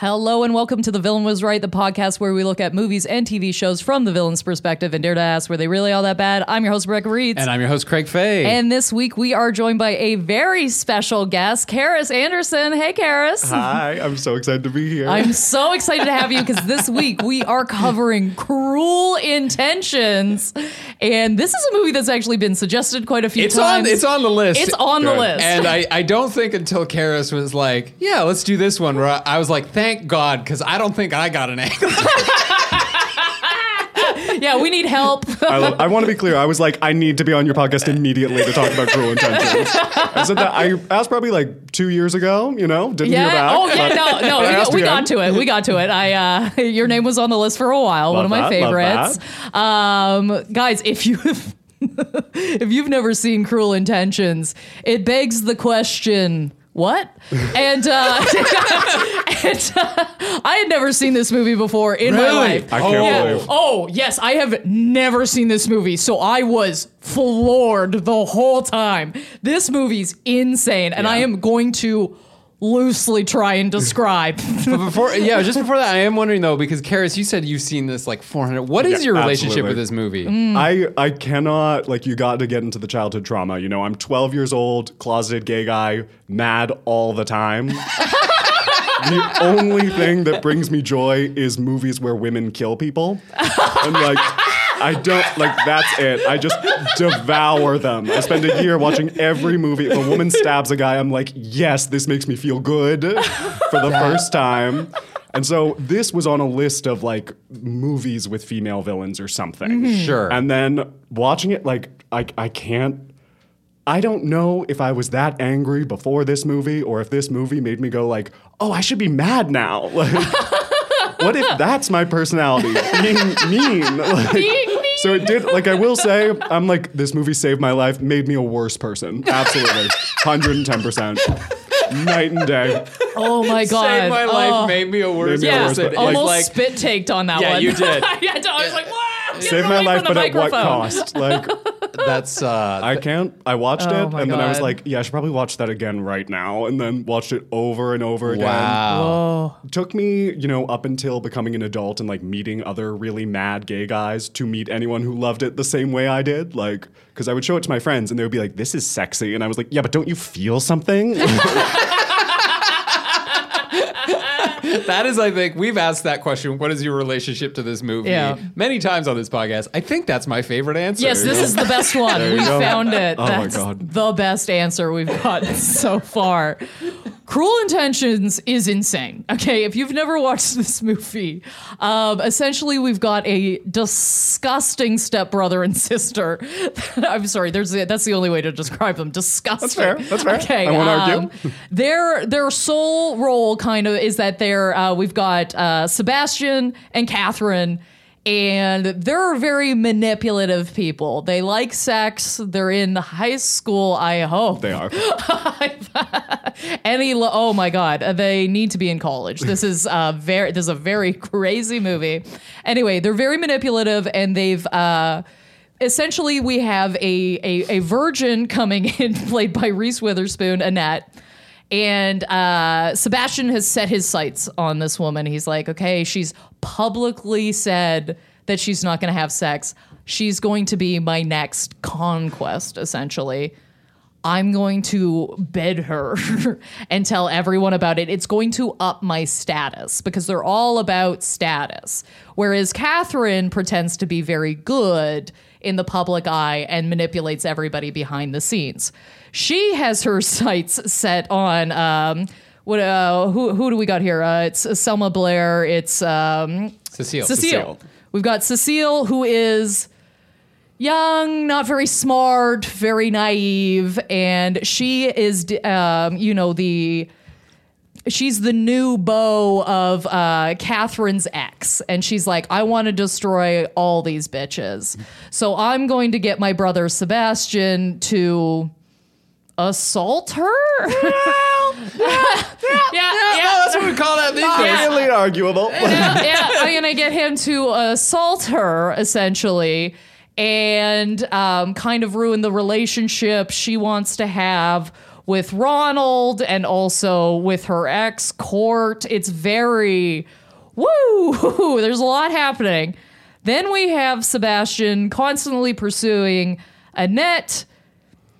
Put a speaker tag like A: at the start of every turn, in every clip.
A: Hello and welcome to The Villain Was Right, the podcast where we look at movies and TV shows from the villain's perspective and dare to ask, were they really all that bad? I'm your host, Rebecca Reeds.
B: And I'm your host, Craig Fay.
A: And this week we are joined by a very special guest, Karis Anderson. Hey, Karis.
C: Hi, I'm so excited to be here.
A: I'm so excited to have you because this week we are covering Cruel Intentions. And this is a movie that's actually been suggested quite a few
B: it's
A: times.
B: on it's on the list.
A: It's on the list.
B: and I, I don't think until Karis was like, yeah, let's do this one. Where I, I was like, thank God, because I don't think I got an angle.
A: yeah, we need help.
C: I, I want to be clear. I was like, I need to be on your podcast immediately to talk about cruel intentions. I said that I asked probably like two years ago. You know, didn't hear
A: Yeah.
C: back.
A: Oh, yeah. No, no. We, got, we got to it. We got to it. I, uh, your name was on the list for a while. one of my
C: that, love
A: favorites. Um, guys, if you. if you've never seen Cruel Intentions, it begs the question, what? And, uh, and uh, I had never seen this movie before in my life.
C: I can't
A: Yeah.
C: believe.
A: Oh, yes, I have never seen this movie, so I was floored the whole time. This movie's insane, and I am going to loosely try and describe.
B: but before, yeah, just before that, I am wondering though, because Karis, you said you've seen this like 400. What is
C: Yeah,
B: your relationship
C: absolutely.
B: with this movie?
A: Mm.
C: I I cannot like you got to get into the childhood trauma. You know, I'm 12 years old, closeted gay guy, mad all the time. the only thing that brings me joy is movies where women kill people. And like I don't like that's it. I just devour them. I spend a year watching every movie. If a woman stabs a guy, I'm like, yes, this makes me feel good for the first time. And so this was on a list of like movies with female villains or something. Mm-hmm.
B: Sure.
C: And then watching it, like, I, I can't. I don't know if I was that angry before this movie or if this movie made me go like, oh, I should be mad now. Like, what if that's my personality? Being mean. Like, So it did, like, I will say, I'm like, this movie saved my life, made me a worse person. Absolutely. 110%. Night and day.
A: oh my god!
B: Saved my
A: Oh.
B: life, made me a worse
C: Made me a
A: yeah,
C: worse
B: person.
C: person.
B: It's
A: almost
B: like,
A: spit taked on that one.
B: Yeah,
A: one.
B: you did.
A: Yeah, I was like, "Wow!"
C: Saved my life, but
A: the
C: at what
A: microphone.
C: cost? Like,
B: that's uh,
C: I can't. I watched
A: Oh
C: it,
A: my
C: and then I was
A: God.
C: like, "Yeah, I should probably watch that again right now." And then watched it over and over again.
B: wow.
A: Oh,
C: Took me, you know, up until becoming an adult and like meeting other really mad gay guys to meet anyone who loved it the same way I did. Like, because I would show it to my friends, and they would be like, "This is sexy," and I was like, "Yeah, but don't you feel something?"
B: That is, I think, we've asked that question. What is your relationship to this movie?
A: Yeah.
B: Many times on this podcast. I think that's my favorite answer.
A: yes, this is the best one. We
C: go.
A: found it.
C: Oh my God.
A: the best answer we've gotten so far. Cruel Intentions is insane. Okay, if you've never watched this movie, um, essentially we've got a disgusting stepbrother and sister. I'm sorry, there's a, that's the only way to describe them. Disgusting.
C: That's fair, that's fair.
A: Okay,
C: I won't argue.
A: um, their their sole role kind of is that they're uh, we've got uh, Sebastian and Kathryn. And they're very manipulative people. They like sex. They're in high school, I hope.
C: they are.
A: Any lo- oh my god, they need to be in college. This is uh very this is a very crazy movie. Anyway, they're very manipulative and they've uh essentially we have a a, a virgin coming in played by Reese Witherspoon, Annette. And uh, Sebastian has set his sights on this woman. He's like, okay, she's publicly said that she's not going to have sex. She's going to be my next conquest, essentially. I'm going to bed her and tell everyone about it. It's going to up my status because they're all about status. Whereas Kathryn pretends to be very good in the public eye and manipulates everybody behind the scenes. She has her sights set on um, what? Uh, who who do we got here? Uh, it's Selma Blair. It's um,
B: Cecile.
A: Cecile.
C: Cecile.
A: We've got Cecile, who is young, not very smart, very naive, and she is, um, you know, the she's the new beau of uh, Kathryn's ex, and she's like, I want to destroy all these bitches, so I'm going to get my brother Sebastian to assault her. yeah, yeah,
B: that's what we call that these days.
C: Really arguable.
A: yeah, yeah, I'm gonna get him to assault her essentially, and um, kind of ruin the relationship she wants to have with Ronald and also with her ex Court. It's very woo. There's a lot happening. Then we have Sebastian constantly pursuing Annette.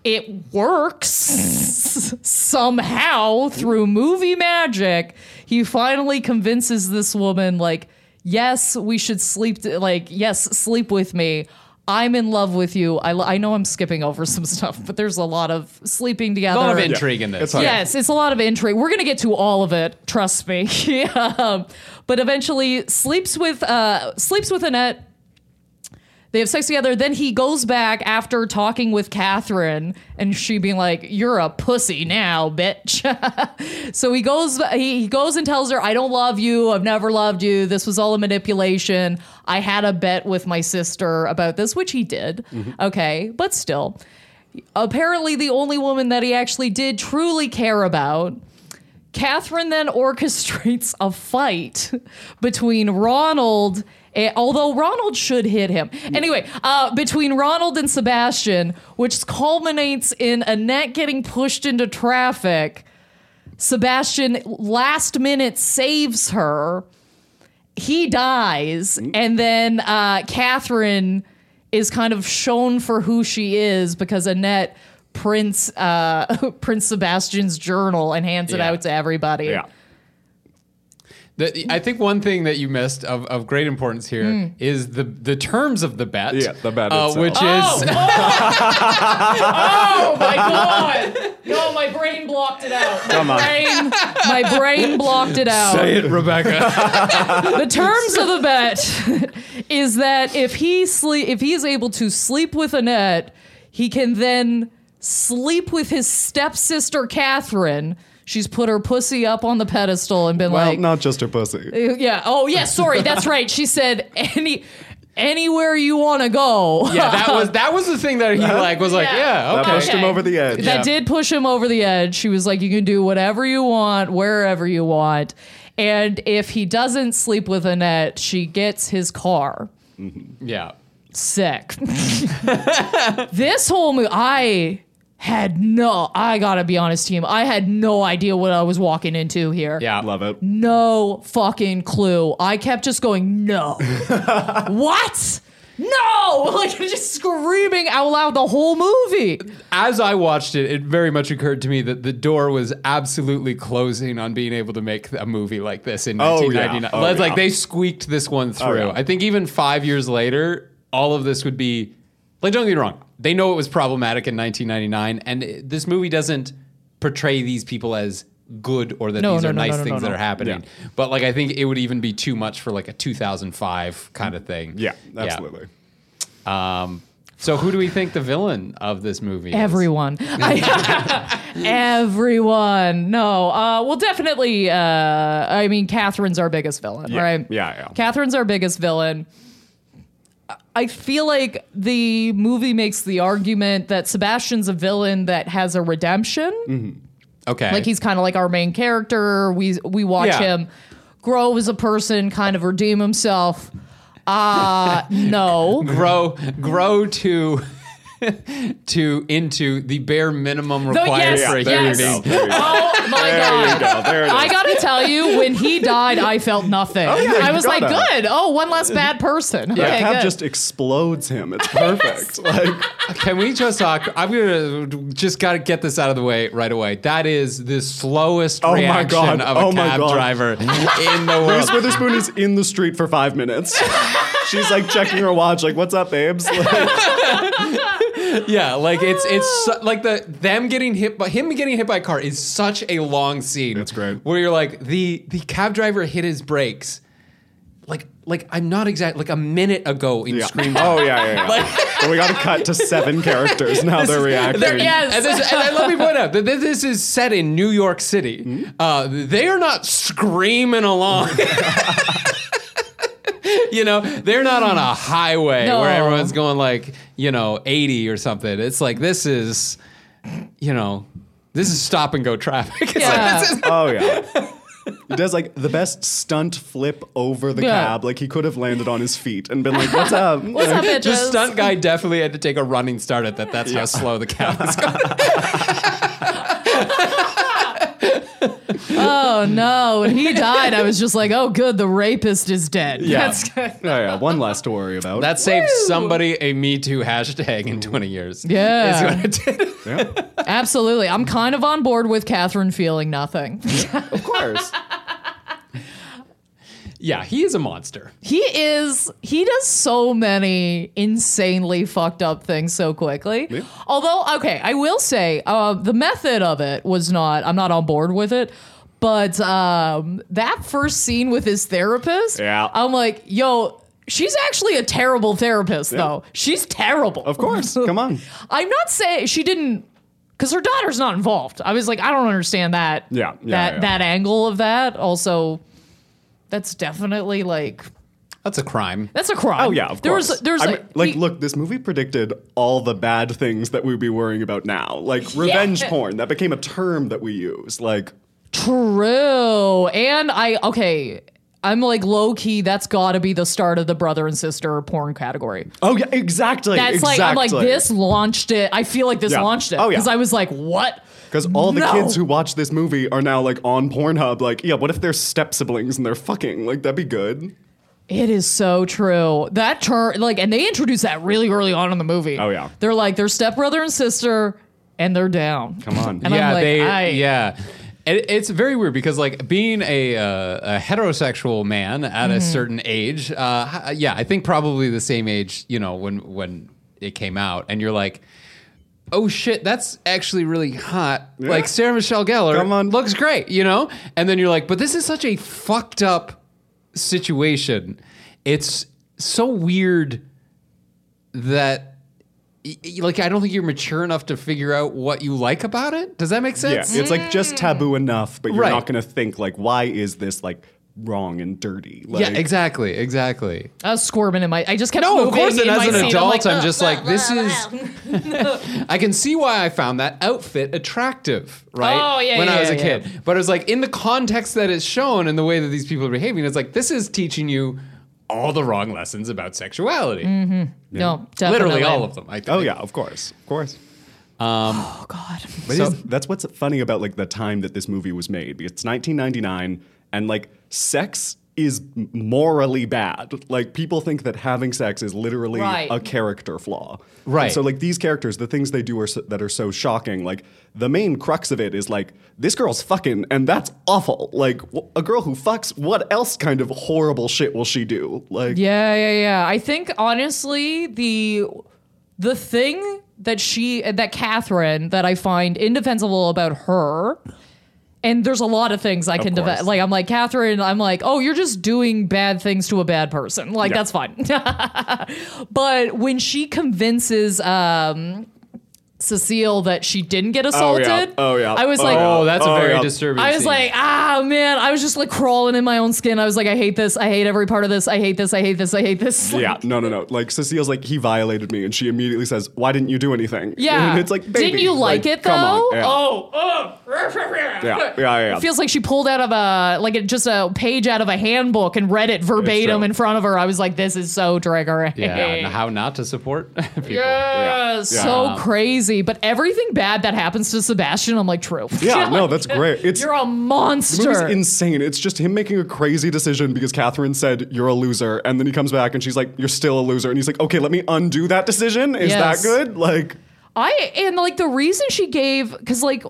A: It works somehow through movie magic. He finally convinces this woman, like, yes, we should sleep, like, yes, sleep with me. I'm in love with you. I, I know I'm skipping over some stuff, but there's a lot of sleeping together.
B: A lot of intrigue in this.
C: It's hard.
A: Yes, it's a lot of intrigue. We're gonna get to all of it. Trust me. yeah. But eventually sleeps with uh sleeps with Annette. They have sex together. Then he goes back after talking with Kathryn and she being like, "You're a pussy now, bitch." so he goes he, he goes and tells her, "I don't love you. I've never loved you. This was all a manipulation. I had a bet with my sister about this, which he did. Okay, but still." Apparently, the only woman that he actually did truly care about Kathryn then orchestrates a fight between Ronald. Although Ronald should hit him. Anyway, uh, between Ronald and Sebastian, which culminates in Annette getting pushed into traffic. Sebastian last minute saves her. He dies. And then uh, Kathryn is kind of shown for who she is because Annette prints uh, prints Sebastian's journal and hands it
B: Yeah.
A: out to everybody.
C: Yeah.
B: The, I think one thing that you missed of, of great importance here is
A: Hmm.
B: the the terms of the bet.
C: Yeah, the bet
B: uh,
C: itself.
B: which
A: Oh,
B: is
A: oh my god! No, my brain blocked it out. My
C: Come on.
A: brain, my brain blocked it out.
B: say it, Rebecca.
A: the terms of the bet is that if he sleep if he is able to sleep with Annette, he can then sleep with his stepsister Kathryn. She's put her pussy up on the pedestal and been
C: Well,
A: like,
C: not just her pussy.
A: Uh, yeah, oh yeah, sorry, that's right. She said any anywhere you want to go.
B: yeah, that was that was the thing that he like was like,
A: Yeah.
B: yeah,
C: That
B: okay.
C: pushed him over the edge.
A: That
B: Yeah.
A: did push him over the edge. She was like, you can do whatever you want, wherever you want. And if he doesn't sleep with Annette, she gets his car. Mm-hmm.
B: Yeah.
A: Sick. this whole movie, I had no, I gotta be honest, team. I had no idea what I was walking into here.
B: Yeah.
C: Love it.
A: No fucking clue. I kept just going, no. what? No! Like just screaming out loud the whole movie.
B: As I watched it, it very much occurred to me that the door was absolutely closing on being able to make a movie like this in
C: Oh, yeah.
B: 1999.
C: Oh,
B: Like
C: yeah.
B: they squeaked this one oh, through.
C: yeah.
B: I think even five years later, all of this would be like. Don't get me wrong. They know it was problematic in 1999, and it- this movie doesn't portray these people as good or that
A: No,
B: these
A: no,
B: are
A: no,
B: nice
A: no, no,
B: things
A: no,
B: that are
A: no.
B: happening. But like, I think it would even be too much for like a 2005 kind of thing.
C: Yeah, absolutely.
B: Um, so who do we think the villain of this movie?
A: Everyone. I- everyone. No. Uh, well, definitely. Uh, I mean, Kathryn's our biggest villain,
C: Yeah.
A: right?
C: Yeah, yeah.
A: Kathryn's our biggest villain. I feel like the movie makes the argument that Sebastian's a villain that has a redemption.
B: Okay.
A: Like he's kind of like our main character. We we watch
B: Yeah.
A: him grow as a person, kind of redeem himself. Uh no.
B: grow grow to to into the bare minimum required
A: yes,
B: for a
A: yes.
B: human being.
C: Go.
A: Oh my
C: There
A: god.
C: you go. There it is.
A: I gotta tell you, when he died, I felt nothing.
C: Oh, yeah,
A: I was like,
C: gotta.
A: good. Oh, one less bad person.
C: That
A: Okay,
C: cab
A: good.
C: just explodes him. It's perfect. Like
B: Can we just talk? I'm gonna just gotta get this out of the way right away. That is the slowest
C: Oh my
B: reaction
C: God.
B: of a
C: Oh my
B: cab
C: God.
B: driver in the
C: Reese
B: world.
C: Witherspoon is in the street for five minutes. She's like checking her watch, like, "What's up, babes?" Like,
B: Yeah, like it's it's su- like the them getting hit by him getting hit by a car is such a long scene.
C: That's great.
B: Where you're like the the cab driver hit his brakes, like like I'm not exact like a minute ago in
C: yeah.
B: Scream.
C: Oh yeah, yeah. yeah. But we got to cut to seven characters and how they're reacting.
B: They're-
A: Yes.
B: And, this, and let me point out that this this is set in New York City.
C: Hmm?
B: Uh, they are not screaming along. you know, they're not on a highway
A: No.
B: where everyone's going like, you know, 80 or something. It's like this is, you know, this is stop and go traffic. It's like,
A: Yeah.
B: this
C: Oh yeah. He does like the best stunt flip over the
A: Yeah.
C: cab. Like he could have landed on his feet and been like, "What's up?"
A: What's up, bitches?
B: the stunt guy definitely had to take a running start at that. That's how slow the cab is going.
A: Oh no! When he died, I was just like, "Oh, good, the rapist is dead."
C: Yeah.
A: That's good.
C: Oh yeah, one less to worry about.
B: That saved somebody a Me Too hashtag in 20 years.
A: Yeah.
B: Is what it did.
C: yeah,
A: Absolutely, I'm kind of on board with Kathryn feeling nothing.
C: of course.
B: Yeah, he is a monster.
A: he is. He does so many insanely fucked up things so quickly. Although, okay, I will say uh, the method of it was not. I'm not on board with it. But um, that first scene with his therapist,
C: Yeah.
A: I'm like, yo. She's actually a terrible therapist, though. She's terrible.
C: Of course. Come on.
A: I'm not saying she didn't because her daughter's not involved. I was like, I don't understand that.
C: Yeah, yeah,
A: that
C: yeah.
A: that angle of that. Also, that's definitely like
B: That's a crime.
A: that's a crime.
C: Oh yeah, of
A: there
C: course.
A: Was, there's
C: I
A: a-
C: mean, like,
A: he-
C: look, this movie predicted all the bad things that we'd be worrying about now, like revenge porn. That became a term that we use. Like,
A: true. And I okay. I'm like low key. That's got to be the start of the brother and sister porn category.
C: oh yeah, exactly.
A: That's like I'm like this launched it. I feel like this
C: Yeah.
A: launched it
C: Oh, yeah.
A: because I was like, what?
C: Because all the
A: No.
C: kids who watch this movie are now like on Pornhub. Like, yeah, what if they're step siblings and they're fucking? Like, that'd be good.
A: It is so true. That turn, like, and they introduce that really early on in the movie.
C: Oh, yeah.
A: they're like they're stepbrother and sister, and they're down.
C: Come on.
A: And
B: yeah,
A: I'm like,
B: they.
A: I-
B: Yeah. It, it's very weird because, like, being a, uh, a heterosexual man at
A: Mm-hmm.
B: a certain age, uh, yeah, I think probably the same age, you know, when when it came out, and you're like, oh shit, that's actually really hot. Like Sarah Michelle Gellar, looks great, you know, and then you're like, but this is such a fucked up situation. It's so weird that. Like I don't think you're mature enough to figure out what you like about it. Does that make sense?
C: Yeah, it's like just taboo enough, but you're
B: Right.
C: not gonna think like, why is this like wrong and dirty? Like,
B: yeah, exactly, exactly.
A: I was squirming in my. I just kept
B: No, of course. And as an
A: seat. I'm
B: adult,
A: like,
B: I'm just
A: ugh,
B: like, this
A: ugh,
B: is. I can see why I found that outfit attractive, right?
A: Oh, yeah,
B: When I
A: yeah,
B: was a
A: yeah,
B: kid,
A: yeah.
B: but it was like in the context that it's shown and the way that these people are behaving, it's like this is teaching you all the wrong lessons about sexuality. Mm-hmm.
A: No, definitely.
B: Literally all of them. I think.
C: Oh yeah, of course, of course.
A: Um, oh God.
C: But
B: So-
C: that's what's funny about like the time that this movie was made because it's 1999 and like sex is morally bad. Like people think that having sex is literally
A: Right.
C: a character flaw.
B: Right.
C: And so like these characters, the things they do are so, that are so shocking. Like the main crux of it is like this girl's fucking and that's awful. Like w- a girl who fucks, what else kind of horrible shit will she do? Like
A: Yeah, yeah, yeah. I think honestly, the the thing that she that Kathryn that I find indefensible about her. And there's a lot of things I can develop. Like I'm like Kathryn. I'm like, oh, you're just doing bad things to a bad person. Like
C: Yeah.
A: that's fine. but when she convinces um, Cecile that she didn't get assaulted.
C: Oh, yeah.
A: I was
C: Oh,
A: like,
C: yeah.
B: Oh, that's a
C: Oh,
B: very
C: yeah.
B: disturbing.
A: I was
B: scene.
A: like, ah, man. I was just like crawling in my own skin. I was like, I hate this. I hate every part of this. I hate this. I hate this. I hate this. Like,
C: Yeah, no, no, no. Like Cecile's like he violated me, and she immediately says, "Why didn't you do anything?"
A: Yeah.
C: and it's like, baby,
A: didn't you like, it though?
C: Come. Yeah.
A: Oh, oh.
C: yeah, yeah, yeah.
A: It feels like she pulled out of a like a, just a page out of a handbook and read it verbatim in front of her. I was like, this is so triggering.
B: yeah, how not to support people.
A: Yeah,
C: Yeah.
A: so
B: Yeah.
A: Crazy. But everything bad that happens to Sebastian, I'm like, true.
C: Yeah, no, that's great. It's-
A: you're a
C: The movie's
A: monster.
C: insane. It's just him making a crazy decision because Kathryn said you're a loser, and then he comes back and she's like, "You're still a loser," and he's like, "Okay, let me undo that decision." Is
A: Yes.
C: that good? Like,
A: I and like the reason she gave because like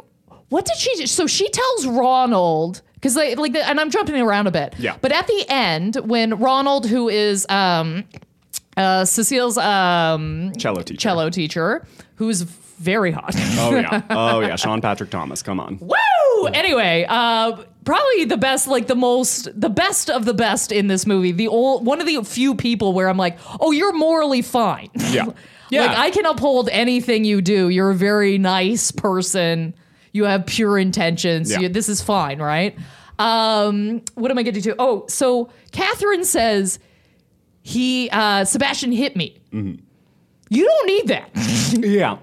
A: what did she so she tells Ronald because like like the, and I'm jumping around a bit
C: Yeah.
A: but at the end when Ronald who is um uh Cecile's um
C: cello teacher.
A: cello teacher who's very hot
C: Oh yeah. Oh yeah. Sean Patrick Thomas. Come on.
A: Woo! Anyway, uh, probably the best, like the most, the best of the best in this movie. The old, one of the few people where I'm like, oh, you're morally fine.
C: Yeah.
B: Yeah.
A: Like I can uphold anything you do. You're a very nice person. You have pure intentions.
C: Yeah.
A: You- this is fine, right? Um, what am I getting to? Oh, so Kathryn says he uh, Sebastian hit me.
C: Mm-hmm.
A: You don't need that.
C: Yeah.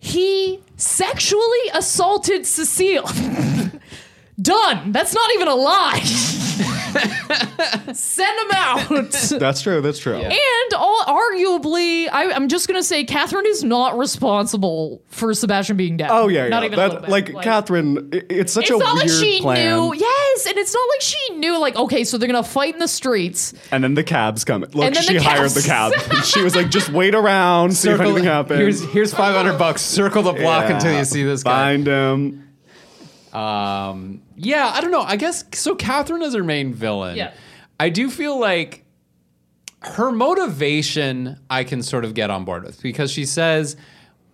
A: He sexually assaulted Cecile. Done. That's not even a lie. Send him out.
C: That's true. That's true.
A: And all, arguably, I, I'm just gonna say Kathryn is not responsible for Sebastian being dead.
C: Oh yeah,
A: not
C: yeah.
A: even a
C: That-
A: little bit.
C: like, Kathryn, i- it's such
A: It's
C: a
A: not
C: weird
A: like she
C: plan.
A: knew. Yes, and it's not like she knew. Like, okay, so they're gonna fight in the streets.
C: And then the cabs come. Look,
A: And then
C: she
A: the
C: hired the cab. she was like, just wait around, see if anything happens.
B: Here's here's five hundred bucks. Circle the block
C: Yeah.
B: until you see this guy.
C: Find him.
B: Um, yeah, I don't know. I guess so. Kathryn is her main villain.
A: Yeah.
B: I do feel like her motivation I can sort of get on board with because she says,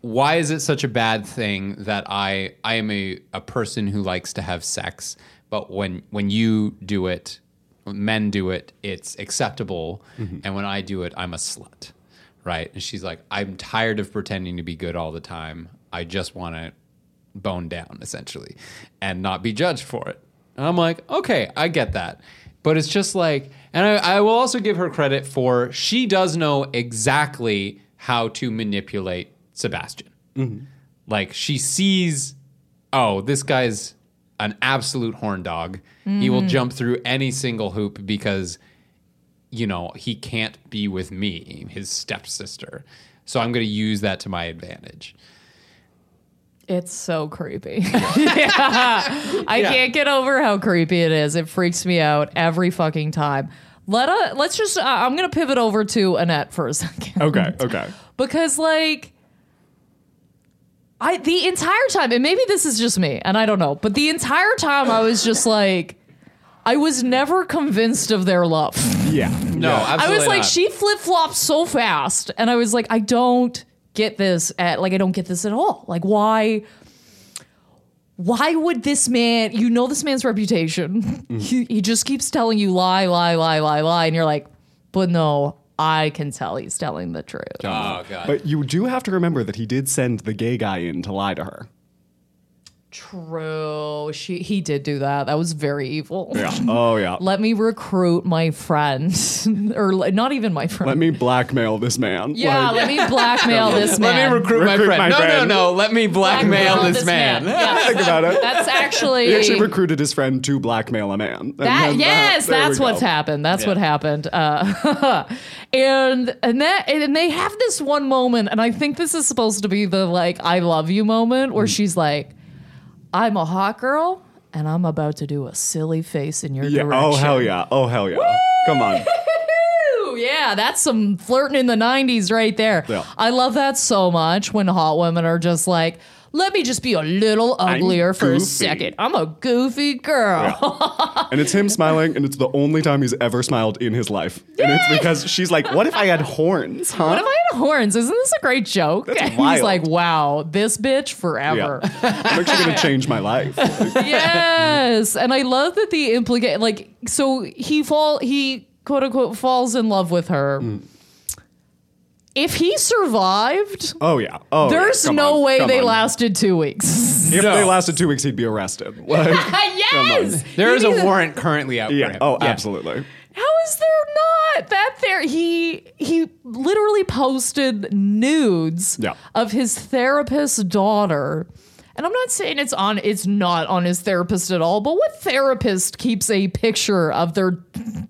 B: "Why is it such a bad thing that I I am a, a person who likes to have sex, but when when you do it, men do it, it's acceptable, mm-hmm. and when I do it, I'm a slut." Right? And she's like, "I'm tired of pretending to be good all the time. I just want to bone down essentially and not be judged for it. And I'm like, okay, I get that. But it's just like, and I, I will also give her credit for she does know exactly how to manipulate Sebastian. Mm-hmm. Like she sees, oh, this guy's an absolute horn dog. He will jump through any single hoop because, you know, he can't be with me, his stepsister. So I'm going to use that to my advantage.
A: It's so creepy. yeah. I
B: Yeah.
A: can't get over how creepy it is. It freaks me out every fucking time. Let uh, let's just. Uh, I'm gonna pivot over to Annette for a second.
C: Okay, okay.
A: because like I the entire time, and maybe this is just me, and I don't know, but the entire time I was just like, I was never convinced of their love.
C: Yeah.
B: No,
C: Yeah.
A: I was like,
B: not.
A: she flip flopped so fast, and I was like, I don't get this. At like, I don't get this at all. Like, why? Why would this man? You know this man's reputation. Mm-hmm. He, he just keeps telling you lie, lie, lie, lie, lie, and you're like, but no, I can tell he's telling the truth.
B: Oh god.
C: But you do have to remember that he did send the gay guy in to lie to her.
A: True. She he did do that. That was very evil.
C: Yeah. Oh yeah.
A: Let me recruit my friend, or like, not even my friend.
C: Let me blackmail this man.
A: yeah,
C: Like,
A: let me blackmail this man.
B: Let me recruit, my
C: Recruit
B: friend.
C: my
B: no,
C: friend.
B: no, no. Let me blackmail,
A: Blackmail
B: this, man.
A: Yes.
C: think about it.
A: That's actually,
C: He actually recruited his friend to blackmail a man. And
A: that.
C: then
A: Yes,
C: there we
A: that's what's happened. That's
B: Yeah.
A: what happened. Uh, and and that and they have this one moment, and I think this is supposed to be the like I love you moment
C: Mm.
A: where she's like, "I'm a hot girl." And I'm about to do a silly face in your
C: Yeah.
A: Oh, direction.
C: Oh hell yeah. Oh hell yeah. Come on.
A: Yeah, that's some flirting in the 90s right there.
C: Yeah.
A: I love that so much when hot women are just like, let me just be a little uglier for a
C: goofy."
A: second. I'm a goofy girl.
C: And it's him smiling, and it's the only time he's ever smiled in his life. And it's because she's like, "What if I had horns, huh?"
A: What if I had horns? Isn't this a great joke?
C: That's
A: And He's like, wow, this bitch forever.
C: Yeah. I'm actually gonna change my life.
A: yes. And I love that the implicate like so he fall he quote unquote falls in love with her. Mm. If he survived,
C: Oh yeah. Oh,
A: there's
C: Come
A: no
C: on.
A: way
C: Come
A: they
C: on.
A: lasted two weeks.
C: If
B: No.
C: they lasted two weeks, he'd be arrested. Like,
A: yes,
B: there is
A: You
B: is a warrant currently out for
C: yeah.
B: him.
C: Oh, absolutely.
A: How is there not that there? He he literally posted nudes
C: Yeah.
A: of his therapist's daughter. And I'm not saying it's on it's not on his therapist at all, but what therapist keeps a picture of their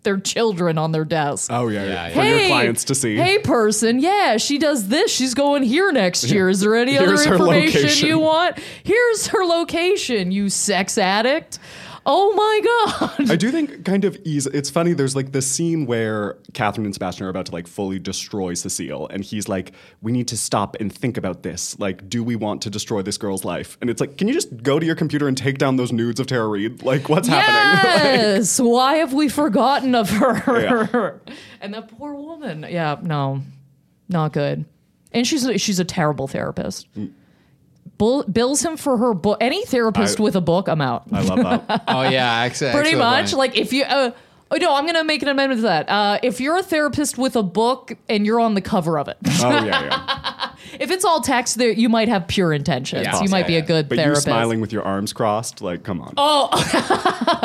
A: their children on their desk?
C: Oh yeah. yeah.
B: Yeah,
C: For your clients to see.
A: Hey, person, yeah, she does this. She's going here next year. Is there any
C: Here's
A: other information you want? Here's her location, you sex addict. Oh my God.
C: I do think kind of easy. It's funny. There's like this scene where Kathryn and Sebastian are about to like fully destroy Cecile, and he's like, "We need to stop and think about this. Like, do we want to destroy this girl's life?" And it's like, can you just go to your computer and take down those nudes of Tara Reid? Like, what's happening?
A: Yes. Why have we forgotten of her?
C: Yeah.
A: and that poor woman. Yeah, no, not good. And she's she's a terrible therapist. Mm. Bull, bills him for her book. Any therapist
C: I-
A: with a book, I'm out.
C: I love that.
B: Oh yeah, actually,
A: Pretty
B: excellent
A: much.
B: point.
A: Like if you. Uh, Oh no! I'm gonna make an amendment to that. Uh, if you're a therapist with a book and you're on the cover of it,
C: oh yeah, yeah.
A: If it's all text, there you might have pure intentions.
B: Yeah.
A: you might be
B: Yeah,
A: a good
C: But you
A: therapist.
C: smiling with your arms crossed, like, come on. Oh,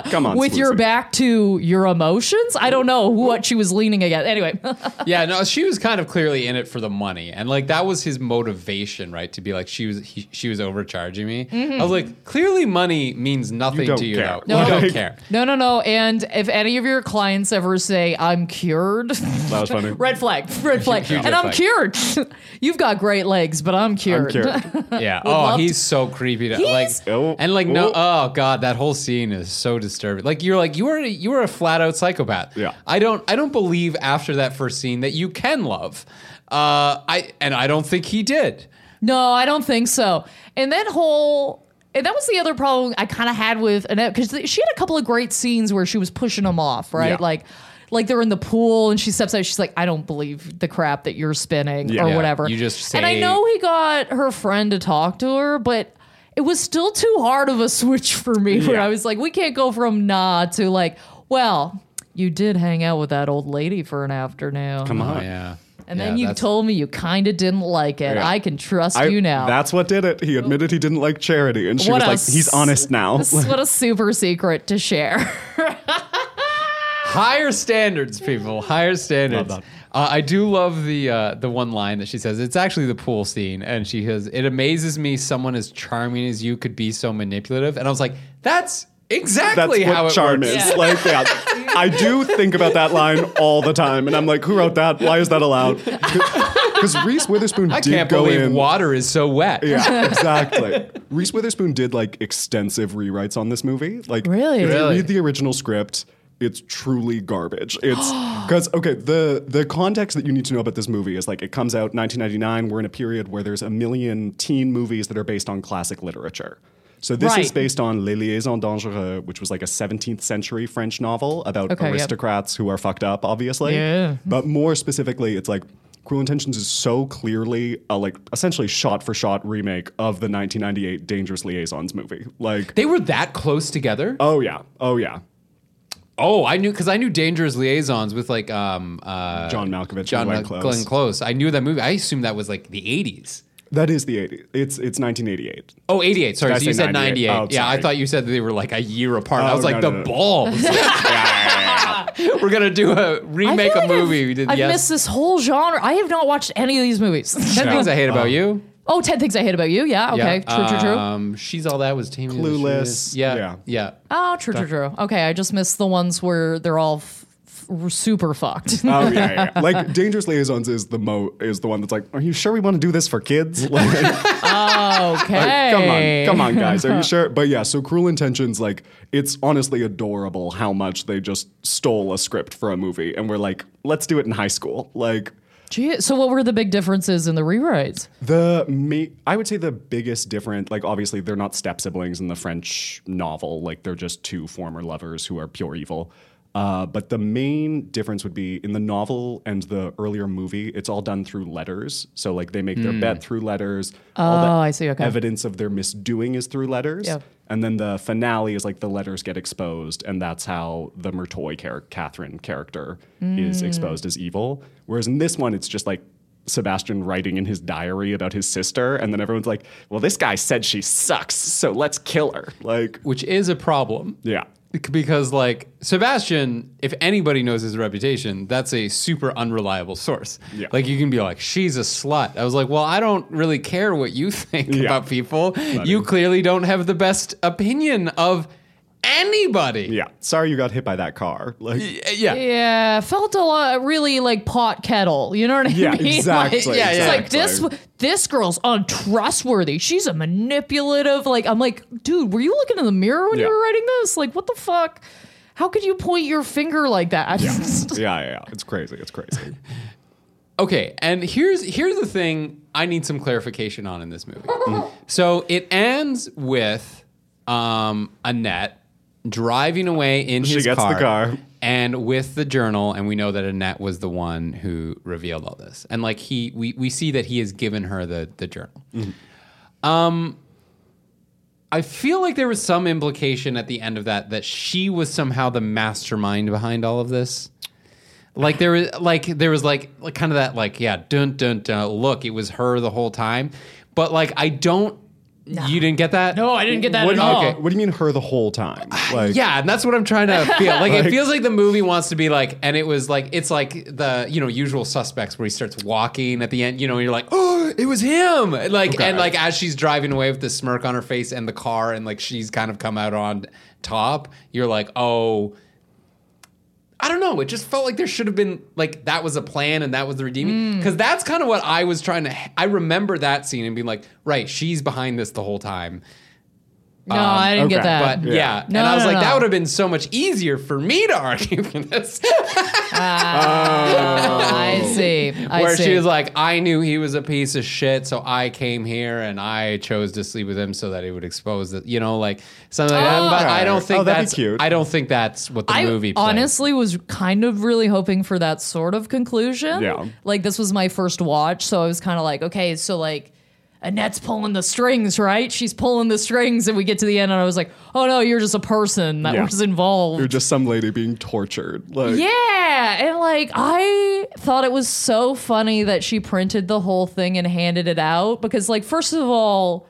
C: come on.
A: with your back to your emotions. I don't know what she was leaning against. Anyway,
B: yeah, no, she was kind of clearly in it for the money, and like that was his motivation, right? To be like she was, he, she was overcharging me.
A: Mm-hmm.
B: I was like, clearly, money means nothing
C: don't
B: to you.
C: care.
B: Though.
A: No.
B: You don't care.
A: no, no, no. And if any of your clients ever say I'm cured,
C: That was funny.
A: red flag, red flag, and
B: red
A: I'm
B: flag.
A: cured. You've got great legs, but I'm
C: I'm
A: cured.
C: cured.
B: Yeah.
A: love
B: oh,
A: to-
B: he's so creepy. To, like,
A: He's-
C: Oh,
B: and like no.
C: oh.
B: Oh god, that whole scene is so disturbing. Like you're like you are you are a flat out psychopath.
C: Yeah.
B: I don't I don't believe after that first scene that you can love. Uh, I and I don't think he did.
A: No, I don't think so. And that whole and that was the other problem I kind of had with Annette because she had a couple of great scenes where she was pushing him off, right?
C: Yeah.
A: Like, like they're in the pool and she steps out. She's like, "I don't believe the crap that you're spinning
C: Yeah.
A: or
C: Yeah,
A: whatever."
B: you just say,
A: and I know he got her friend to talk to her, but it was still too hard of a switch for me. Where I was like, "We can't go from nah to like, well." You did hang out with that old lady for an afternoon.
C: Come
B: Oh
C: on.
B: yeah.
A: And
B: Yeah,
A: then you told me you kind of didn't like it.
C: Yeah.
A: I can trust
C: I-
A: you now.
C: That's what did it. He admitted he didn't like charity, and she
A: What
C: was
A: a
C: like, "He's honest now."
A: This is what a super secret to share.
B: Higher standards, people. Higher standards. Uh, I do love the uh, the one line that she says. It's actually the pool scene, and she says, "It amazes me someone as charming as you could be so manipulative." And I was like, "That's exactly
C: That's
B: how
C: what
B: it
C: charm
B: works."
C: is.
A: Yeah.
C: Like, yeah, I do think about that line all the time, and I'm like, who wrote that? Why is that allowed? Because Reese Witherspoon
B: I
C: did
B: can't
C: go
B: believe
C: in.
B: water is so wet.
C: Yeah, exactly. Reese Witherspoon did like extensive rewrites on this movie. Like,
A: Really?
C: if you
B: Really?
C: read the original script, it's truly garbage. It's because okay, the the context that you need to know about this movie is like it comes out 1999. We're in a period where there's a million teen movies that are based on classic literature. So this is based on Les Liaisons Dangereux, which was like a 17th century French novel about
A: Okay, yep.
C: aristocrats who are fucked up, obviously.
A: Yeah.
C: But more specifically, it's like Cruel Intentions is so clearly a like essentially shot for shot remake of the 1998 Dangerous Liaisons movie. Like,
B: They were that close together.
C: oh yeah, oh yeah.
B: Oh, I knew because I knew Dangerous Liaisons with like um uh,
C: John Malkovich
B: John
C: and Glenn Close.
B: Glenn Close. I knew that movie. I assumed that was like the 80s.
C: That is the 80s. It's it's 1988.
B: Oh, 88. Sorry, so you said
C: 98?
B: 98.
C: Oh,
B: yeah, I thought you said they were like a year apart. I
C: Oh,
B: was like,
C: no,
B: the
C: no, no.
B: balls. We're going to do a remake
A: feel
B: a
A: like
B: movie.
A: I've,
B: we did
A: I've
B: yes.
A: missed this whole genre. I have not watched any of these movies.
B: 10 Things I Hate About You.
A: Oh, 10 Things I Hate About You. Yeah, okay.
B: Yeah.
A: True, true, true.
B: Um, She's All That was Tammy. the
C: Clueless.
B: Shrew. Yeah.
C: Yeah.
B: Yeah.
A: oh, true, true, true. Okay, I just missed the ones where they're all f- f- super fucked.
C: Oh yeah, yeah, yeah. Like Dangerous Liaisons is the mo is the one that's like, are you sure we want to do this for kids? Like,
A: okay.
C: come on, come on, guys, are you sure? But yeah, so Cruel Intentions, like, it's honestly adorable how much they just stole a script for a movie and we're like, let's do it in high school. Like,
A: Gee, so what were the big differences in the rewrites?
C: The I would say the biggest difference, like obviously they're not step siblings in the French novel, like they're just two former lovers who are pure evil. Uh, but the main difference would be in the novel and the earlier movie, it's all done through letters. So like they make their bet through letters. all
A: Oh,
C: the
A: I see, okay.
C: Evidence of their misdoing is through letters.
A: Yeah.
C: And then the finale is like the letters get exposed, and that's how the Merteuil char- Kathryn character
A: Mm.
C: is exposed as evil. Whereas in this one, it's just like Sebastian writing in his diary about his sister, and then everyone's like, "Well, this guy said she sucks, so let's kill her." Like,
B: which is a problem.
C: yeah,
B: Because like Sebastian, if anybody knows his reputation, that's a super unreliable source.
C: Yeah.
B: Like you can be like, she's a slut. I was like, well, I don't really care what you think
C: Yeah.
B: about people. You clearly don't have the best opinion of anybody.
C: yeah. Sorry you got hit by that car. Like,
B: Yeah.
A: Yeah, felt a lot really like pot kettle. You know what I
C: Yeah,
A: mean?
C: exactly,
A: Like,
B: Yeah,
A: it's
B: yeah.
A: like this this girl's untrustworthy. She's a manipulative. Like I'm like, dude, were you looking in the mirror when
C: Yeah.
A: you were writing this? Like, what the fuck? How could you point your finger like that?
C: yeah, yeah, yeah. It's crazy. It's crazy.
B: Okay, and here's here's the thing I need some clarification on in this movie. so it ends with um, Annette driving away in
C: She
B: his
C: gets the
B: car,
C: car.
B: and with the journal, and we know that Annette was the one who revealed all this. And like he, we we see that he has given her the the journal. Um, I feel like there was some implication at the end of that that she was somehow the mastermind behind all of this. Like there was like there was like like kind of that like yeah dun dun dun look it was her the whole time, but like I don't you didn't get that
A: No, I didn't get that
C: What
A: at
C: do, you,
A: all.
B: Okay.
C: what do you mean her the whole time? Like,
B: yeah, and that's what I'm trying to feel. Like, it feels like the movie wants to be like, and it was like, it's like the you know usual suspects where he starts walking at the end. You know, and you're like, oh, it was him. Like,
C: Okay.
B: and like as she's driving away with the smirk on her face and the car, and like she's kind of come out on top. You're like, oh. I don't know. It just felt like there should have been like that was a plan and that was the redeeming mm. because that's kind of what I was trying to. I remember that scene and being like, right, she's behind this the whole time.
A: No, um, I didn't get that.
B: But yeah,
A: No,
B: and I was
A: no,
B: like,
A: no.
B: that would have been so much easier for me to argue for this.
A: Ah, I oh. see. I
B: Where
A: see.
B: she was like, I knew he was a piece of shit, so I came here and I chose to sleep with him so that he would expose it. You know, like something like that. Oh. But I don't think
C: Oh,
B: that's.
C: cute.
B: I don't think that's what the
A: I
B: movie. Plays.
A: honestly was kind of really hoping for that sort of conclusion.
C: Yeah.
A: Like this was my first watch, so I was kind of like, okay, so like Annette's pulling the strings, right? She's pulling the strings, and we get to the end, and I was like, oh no, you're just a person that
C: Yeah.
A: was involved.
C: You're just some lady being tortured. Like,
A: Yeah, and like I thought it was so funny that she printed the whole thing and handed it out because like first of all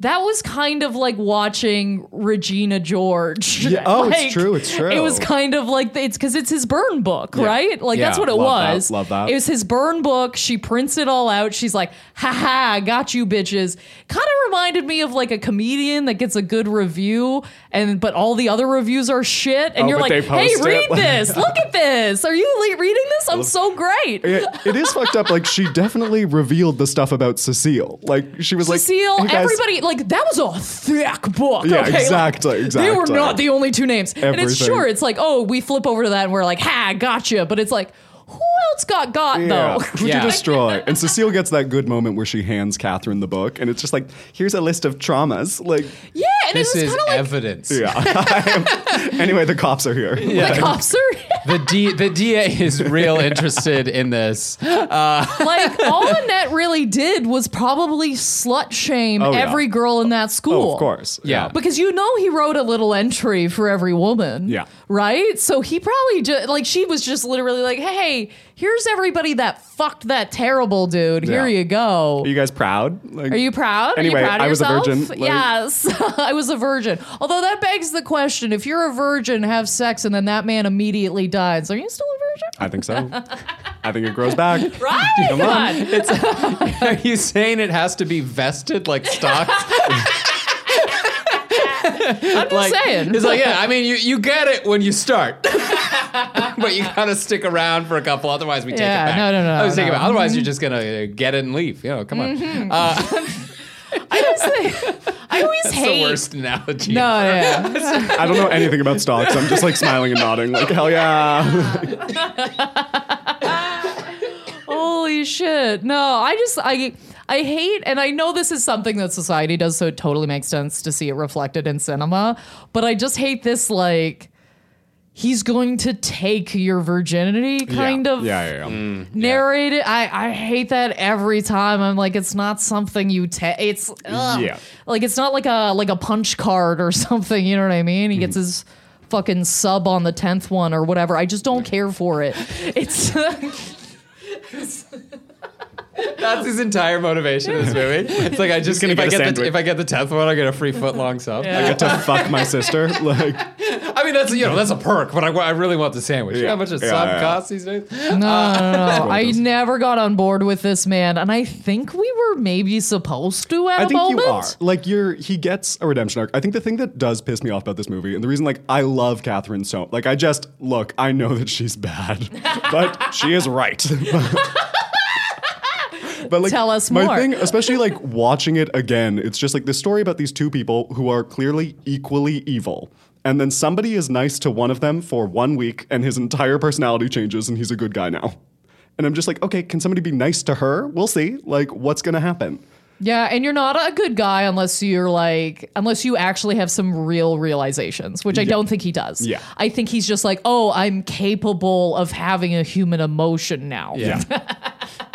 A: that was kind of like watching Regina George.
C: Yeah, oh, it's true, it's true.
A: It was kind of like it's because it's his burn book, right? Like that's what it
C: love that,
A: was.
C: love that.
A: It was his burn book. She prints it all out. She's like, "Ha ha, got you, bitches." Kind of reminded me of like a comedian that gets a good review, and but all the other reviews are shit, and
C: Oh,
A: you're like, "Hey,
C: post it,
A: read this. Look at this. Are you le- reading this? I'm so great."
C: It, it is fucked up. Like she definitely revealed the stuff about Cecile. Like she was
A: Cecile,
C: like, hey, guys,
A: everybody, like that was a thick book.
C: Yeah,
A: okay? Like,
C: exactly,
A: They were not the only two names. Everything. And it's sure, it's like, oh, we flip over to that and we're like, ha, gotcha. But it's like, who else got got
C: Yeah,
A: though?
C: who'd
B: Yeah.
C: you destroy? And Cecile gets that good moment where she hands Kathryn the book, and it's just like, here's a list of traumas. Like,
A: yeah, and
B: This
A: it was
B: is
A: kind of like
B: evidence.
C: yeah. anyway, the cops are here.
A: the cops are.
B: The D, the DA is real interested in this.
A: Uh, like all Annette really did was probably slut shame
C: Oh, yeah.
A: every girl in that school.
C: Oh, of course.
B: Yeah.
A: Because you know he wrote a little entry for every woman.
C: Yeah.
A: Right? So he probably just, like, she was just literally like, hey, here's everybody that fucked that terrible dude. Here
C: Yeah.
A: you go.
C: Are you guys proud? Like,
A: Are you proud?
C: Anyway,
A: Are you proud of
C: I was a virgin, like-
A: yes, I was a virgin. Although that begs the question: if you're a virgin, have sex, and then that man immediately dies, are you still a virgin?
C: I think so. I think it grows back.
A: Right?
C: Come on.
B: Are you saying it has to be vested like stock?
A: I'm just
B: like,
A: saying.
B: It's like, yeah, I mean, you, you get it when you start. but you gotta stick around for a couple, otherwise we take
A: Yeah,
B: it back.
A: no, no, no,
B: Otherwise, take it
A: no.
B: back. Otherwise, you're just gonna uh, get it and leave. You know, come on. Uh,
A: I just think- I always
B: it's
A: hate.
B: the worst analogy.
A: No, yeah.
C: I don't know anything about stocks. I'm just like smiling and nodding, like hell yeah.
A: Holy shit. No, I just I I hate and I know this is something that society does so it totally makes sense to see it reflected in cinema, but I just hate this like he's going to take your virginity kind
C: yeah.
A: of
C: Yeah, yeah, yeah.
B: Mm.
A: narrated. I I hate that every time. I'm like it's not something you take. It's ugh.
C: Yeah.
A: Like it's not like a like a punch card or something, you know what I mean? He gets
C: Mm-hmm.
A: his fucking sub on the 10th one or whatever. I just don't care for it. It's
B: That's his entire motivation in this movie. It's like I just
C: gonna
B: if I
C: get a
B: get the, if I get the tenth one, I get a free foot long sub.
C: I get to fuck my sister. Like,
B: I mean that's you know that's a perk, but I, I really want the sandwich. You know how much a
C: Yeah,
B: sub
C: yeah.
B: costs these days?
A: No, no, no. I never got on board with this man, and I think we were maybe supposed to at
C: I
A: a
C: think
A: moment.
C: you are. Like you're he gets a redemption arc. I think the thing that does piss me off about this movie, and the reason like I love Kathryn so like I just look, I know that she's bad. but she is right. But like,
A: Tell us
C: my
A: more.
C: thing, especially like watching it again, it's just like this story about these two people who are clearly equally evil. And then somebody is nice to one of them for one week, and his entire personality changes, and he's a good guy now. And I'm just like, okay, can somebody be nice to her? We'll see. Like, what's gonna happen?
A: Yeah, and you're not a good guy unless you're like unless you actually have some real realizations, which I don't think he does.
C: Yeah.
A: I think he's just like, "Oh, I'm capable of having a human emotion now."
B: Yeah.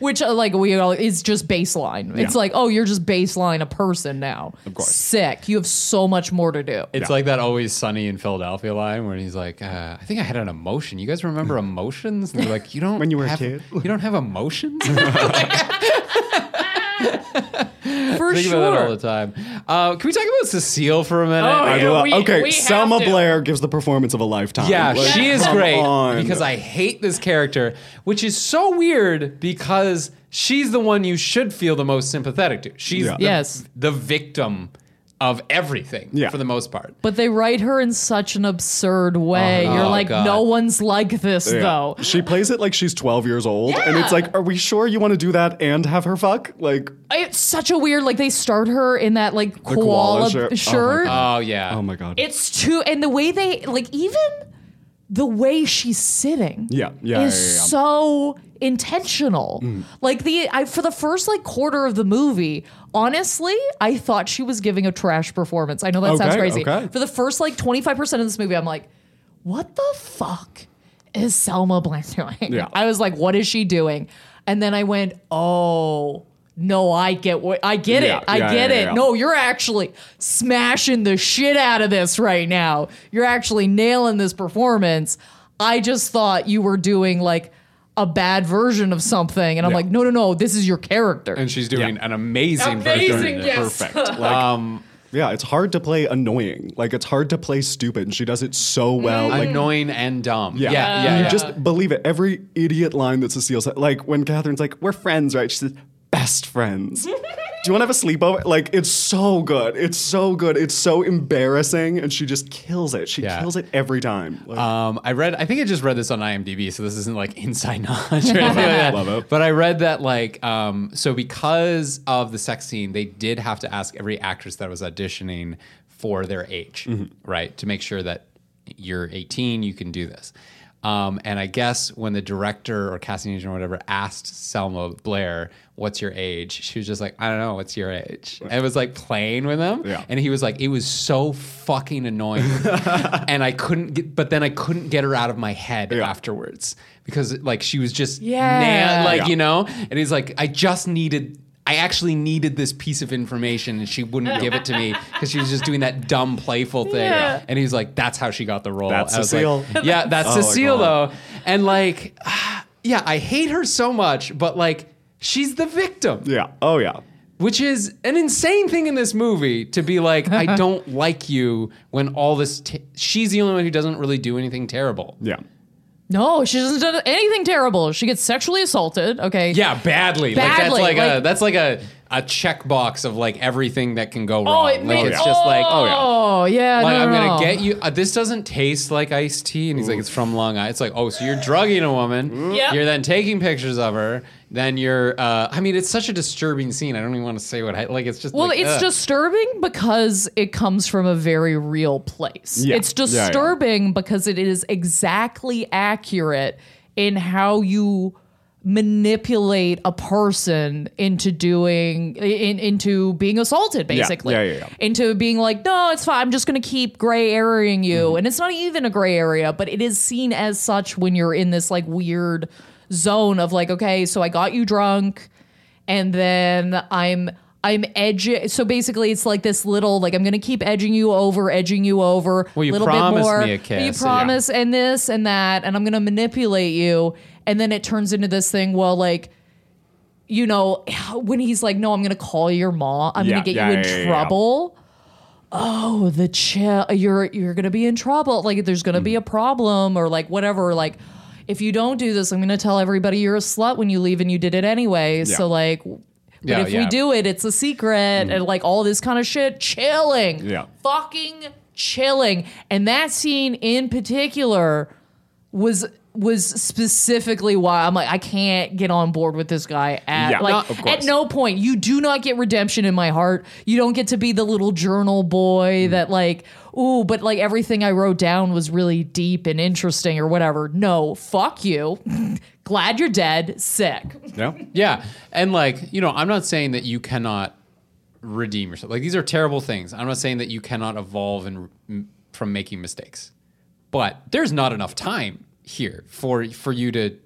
A: Which uh, like we all is just baseline. It's
C: Yeah.
A: like, "Oh, you're just baseline a person now." Of
C: course.
A: Sick. You have so much more to do.
B: It's like that always sunny in Philadelphia line where he's like, uh, I think I had an emotion. You guys remember emotions? And they're like, you don't
C: When you were a
B: have,
C: kid?
B: You don't have emotions?
A: For
B: think
A: sure.
B: about that all the time. Uh, can we talk about Cecile for a minute?
A: Oh,
C: I
A: Yeah,
C: love-
A: we-
C: okay,
A: we have
C: Selma
A: to.
C: Blair gives the performance of a lifetime.
B: Yeah,
C: Like,
B: she is
C: come
B: great
C: on.
B: because I hate this character, which is so weird because she's the one you should feel the most sympathetic to. She's
C: Yeah.
B: the,
A: Yes.
B: the victim of everything
C: Yeah.
B: for the most part.
A: But they write her in such an absurd way.
B: Oh,
A: You're like,
B: God.
A: no one's like this
C: Yeah.
A: though.
C: She plays it like she's 12 years old, and it's like, are we sure you want to do that and have her fuck? Like,
A: It's such a weird like they start her in that like
C: koala
A: koala
C: shirt. Oh
A: shirt.
B: Oh yeah.
C: oh my god.
A: it's too and the way they like even the way she's sitting
C: Yeah, yeah,
A: is
C: yeah, yeah, yeah.
A: so intentional
C: Mm.
A: like the I for the first like quarter of the movie honestly i thought she was giving a trash performance i know that sounds crazy
C: okay.
A: for the first like 25% of this movie i'm like what the fuck is selma blair doing
C: Yeah.
A: i was like what is she doing and then i went oh no, I get what I get
C: Yeah,
A: it. I
C: yeah,
A: get
C: yeah,
A: it. No, you're actually smashing the shit out of this right now. You're actually nailing this performance. I just thought you were doing like a bad version of something. And I'm
C: Yeah.
A: like, no, no, no, this is your character.
B: and she's doing an amazing,
A: Amazing,
B: version. of it.
A: yes.
C: perfect. Like,
B: Um,
C: yeah, it's hard to play annoying. Like, it's hard to play stupid, and she does it so well. Like,
B: annoying and dumb.
C: yeah,
B: yeah, yeah.
C: You
B: yeah.
C: just believe it. Every idiot line that Cecile said, like when Kathryn's like, "We're friends, right?" She says, "Best friends." Do you want to have a sleepover? Like, it's so good. It's so good. It's so embarrassing, and she just kills it. She
B: Yeah.
C: kills it every time. Like,
B: Um, I read. I think I just read this on IMDb, so this isn't like inside knowledge or anything like.
C: Love it.
B: But I read that like, um, so because of the sex scene, they did have to ask every actress that was auditioning for their age, right, to make sure that you're 18, you can do this. Um, and I guess when the director or casting agent or whatever asked Selma Blair, "What's your age?" she was just like, "I don't know. What's your age?" And it was like playing with him.
C: Yeah.
B: And he was like, "It was so fucking annoying." and I couldn't get, but then I couldn't get her out of my head
C: Yeah.
B: afterwards because like she was just
A: Yeah.
B: na- like
C: Yeah.
B: you know. And he's like, I just needed. I actually needed this piece of information, and she wouldn't give it to me because she was just doing that dumb, playful thing.
A: Yeah.
B: And he's like, "That's how she got the role."
C: That's
B: I was like,
C: Cecile.
B: yeah, that's
C: Oh
B: Cecile though, and like, yeah, I hate her so much, but like, she's the victim
C: yeah. Oh yeah.
B: which is an insane thing in this movie to be like, I don't like you when all this. T- she's the only one who doesn't really do anything terrible.
C: Yeah.
A: No, she doesn't do anything terrible. She gets sexually assaulted. Okay.
B: Yeah, badly. like that's
A: Badly,
B: like, a that's like a a checkbox of like everything that can go
A: Oh,
B: wrong.
A: it
B: like
A: makes,
B: it's just like, oh yeah.
A: Oh, yeah.
B: Like
A: no,
B: I'm
A: no,
B: gonna
A: no.
B: get you. Uh, this doesn't taste like iced tea, and he's like, "It's from Long Island." It's like, oh, so you're drugging a woman.
A: Yep.
B: You're then taking pictures of her. Then you're. Uh, I mean, it's such a disturbing scene. I don't even want to say what. I, like, it's just.
A: Well,
B: like,
A: it's
B: ugh.
A: disturbing because it comes from a very real place.
C: Yeah.
A: It's
C: Yeah, yeah.
A: disturbing because it is exactly accurate in how you manipulate a person into doing in, into being assaulted basically
C: Yeah, yeah, yeah.
A: into being like no it's fine i'm just going to keep gray areaing you
C: Mm-hmm.
A: and it's not even a gray area but it is seen as such when you're in this like weird zone of like okay so i got you drunk and then I'm I'm edging. So basically, it's like this little like I'm gonna keep edging you over, edging you over.
B: Well, you
A: little
B: promised
A: bit more.
B: me a kiss,
A: You
B: yeah.
A: promise and this and that, and I'm gonna manipulate you, and then it turns into this thing. Well, like you know, when he's like, "No, I'm gonna call your mom. I'm
C: Yeah,
A: gonna get
C: yeah,
A: you in
C: yeah, yeah, yeah.
A: trouble." Oh, the chill. You're you're gonna be in trouble. Like there's gonna
C: Mm.
A: be a problem or like whatever. Like if you don't do this, I'm gonna tell everybody you're a slut when you leave and you did it anyway. So like. But
B: Yeah,
A: if we do it, it's a secret and like all this kind of shit. Chilling.
C: Mm. Yeah.
A: Fucking chilling. And that scene in particular was was specifically why I'm like I can't get on board with this guy at
C: Yeah,
A: like
C: of
A: at no point you do not get redemption in my heart. You don't get to be the little journal boy
C: Mm.
A: that like ooh, but like everything I wrote down was really deep and interesting or whatever. No, fuck you. Glad you're dead. Sick.
C: Yeah.
B: Yeah. And like, you know, I'm not saying that you cannot redeem yourself. Like these are terrible things. I'm not saying that you cannot evolve and from making mistakes. But there's not enough time here for for you to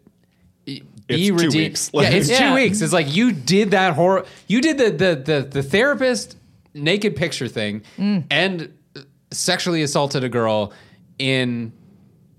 B: be
C: It's two
B: redeemed.
C: weeks.
B: Yeah, it's
A: Yeah.
B: two weeks. It's like you did that horror. You did the the the, the therapist naked picture thing
A: Mm.
B: and sexually assaulted a girl in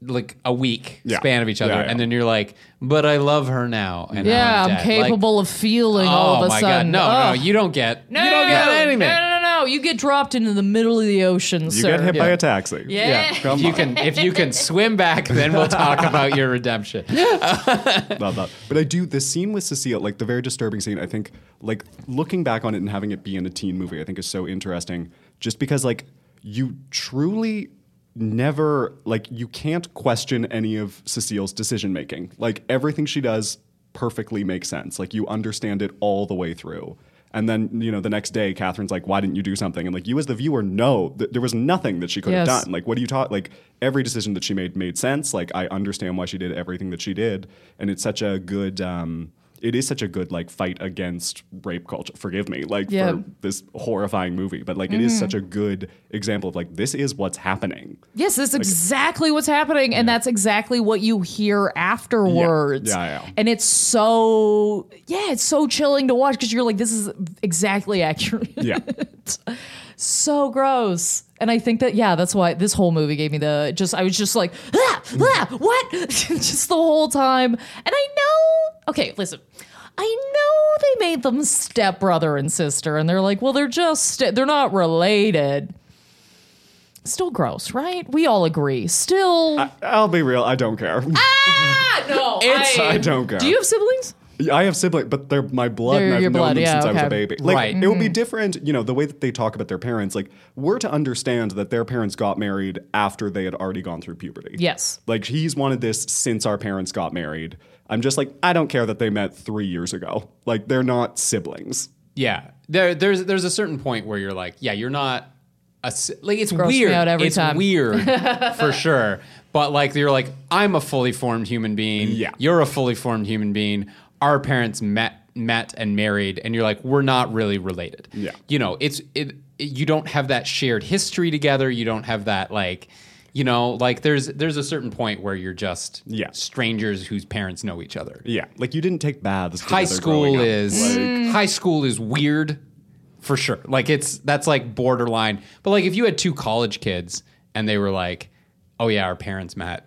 B: like a week
C: Yeah.
B: span of each other,
C: Yeah, yeah.
B: and then you're like, "But I love her now." And now
A: Yeah, I'm
B: dead." Like,
A: capable of feeling all
B: oh
A: of a
B: my
A: sudden.
B: god, no, no, you don't get,
A: No,
B: you don't get anything.
A: No, no, no, no. You get dropped into the middle of the ocean,
C: You
A: sir.
C: get hit by a taxi.
A: Yeah.
C: Come
B: If you
C: on.
B: can, if you can swim back, then we'll talk about your redemption.
C: Not that. But I do the scene with Cecile, like the very disturbing scene. I think, like looking back on it and having it be in a teen movie, I think is so interesting. Just because, like, you truly never like you can't question any of Cecile's decision making. Like everything she does perfectly makes sense. Like you understand it all the way through. And then you know the next day, Kathryn's like, "Why didn't you do something?" And like you as the viewer know that there was nothing that she could have done. Like, what do you taught? Like, every decision that she made made sense. Like, I understand why she did everything that she did, and it's such a good. Um, it is such a good like fight against rape culture. Forgive me, like
A: Yeah.
C: for this horrifying movie, but like it is such a good example of like this is what's happening.
A: Yes, that's exactly what's happening, and that's exactly what you hear afterwards.
C: Yeah, yeah.
A: And it's so yeah, it's so chilling to watch because you're like, this is exactly accurate.
C: Yeah,
A: so gross. And I think that yeah, that's why this whole movie gave me the just I was just like ah, ah, what just the whole time. And I know okay, listen. I know they made them stepbrother and sister, and they're like, well, they're just they're not related. Still gross, right? We all agree. Still,
C: I'll be real. I don't care.
A: ah, no,
C: It's- I don't care.
A: Do you have siblings?
C: I have siblings, but they're my blood,
A: They're
C: and I've known
A: blood,
C: them
A: yeah,
C: since I was a baby. Like,
B: Right.
C: it would be mm-hmm. different, you know, the way that they talk about their parents. Like, we're to understand that their parents got married after they had already gone through puberty.
A: Yes.
C: Like, he's wanted this since our parents got married. I'm just like, I don't care that they met three years ago. Like, they're not siblings.
B: Yeah, there, there's there's a certain point where you're like, yeah, you're not a like it's
A: Gross me
B: weird.
A: out every
B: it's
A: time.
B: weird for sure. But like you're like, I'm a fully formed human being.
C: Yeah.
B: you're a fully formed human being. Our parents met met and married, and you're like, we're not really related.
C: Yeah.
B: you know, it's it. it you don't have that shared history together. You don't have that like. You know, like there's there's a certain point where you're just
C: Yeah.
B: strangers whose parents know each other.
C: Yeah. Like, you didn't take baths.
B: high school is
C: Like, mm.
B: high school is weird for sure like it's that's like borderline but like if you had two college kids and they were like oh yeah our parents met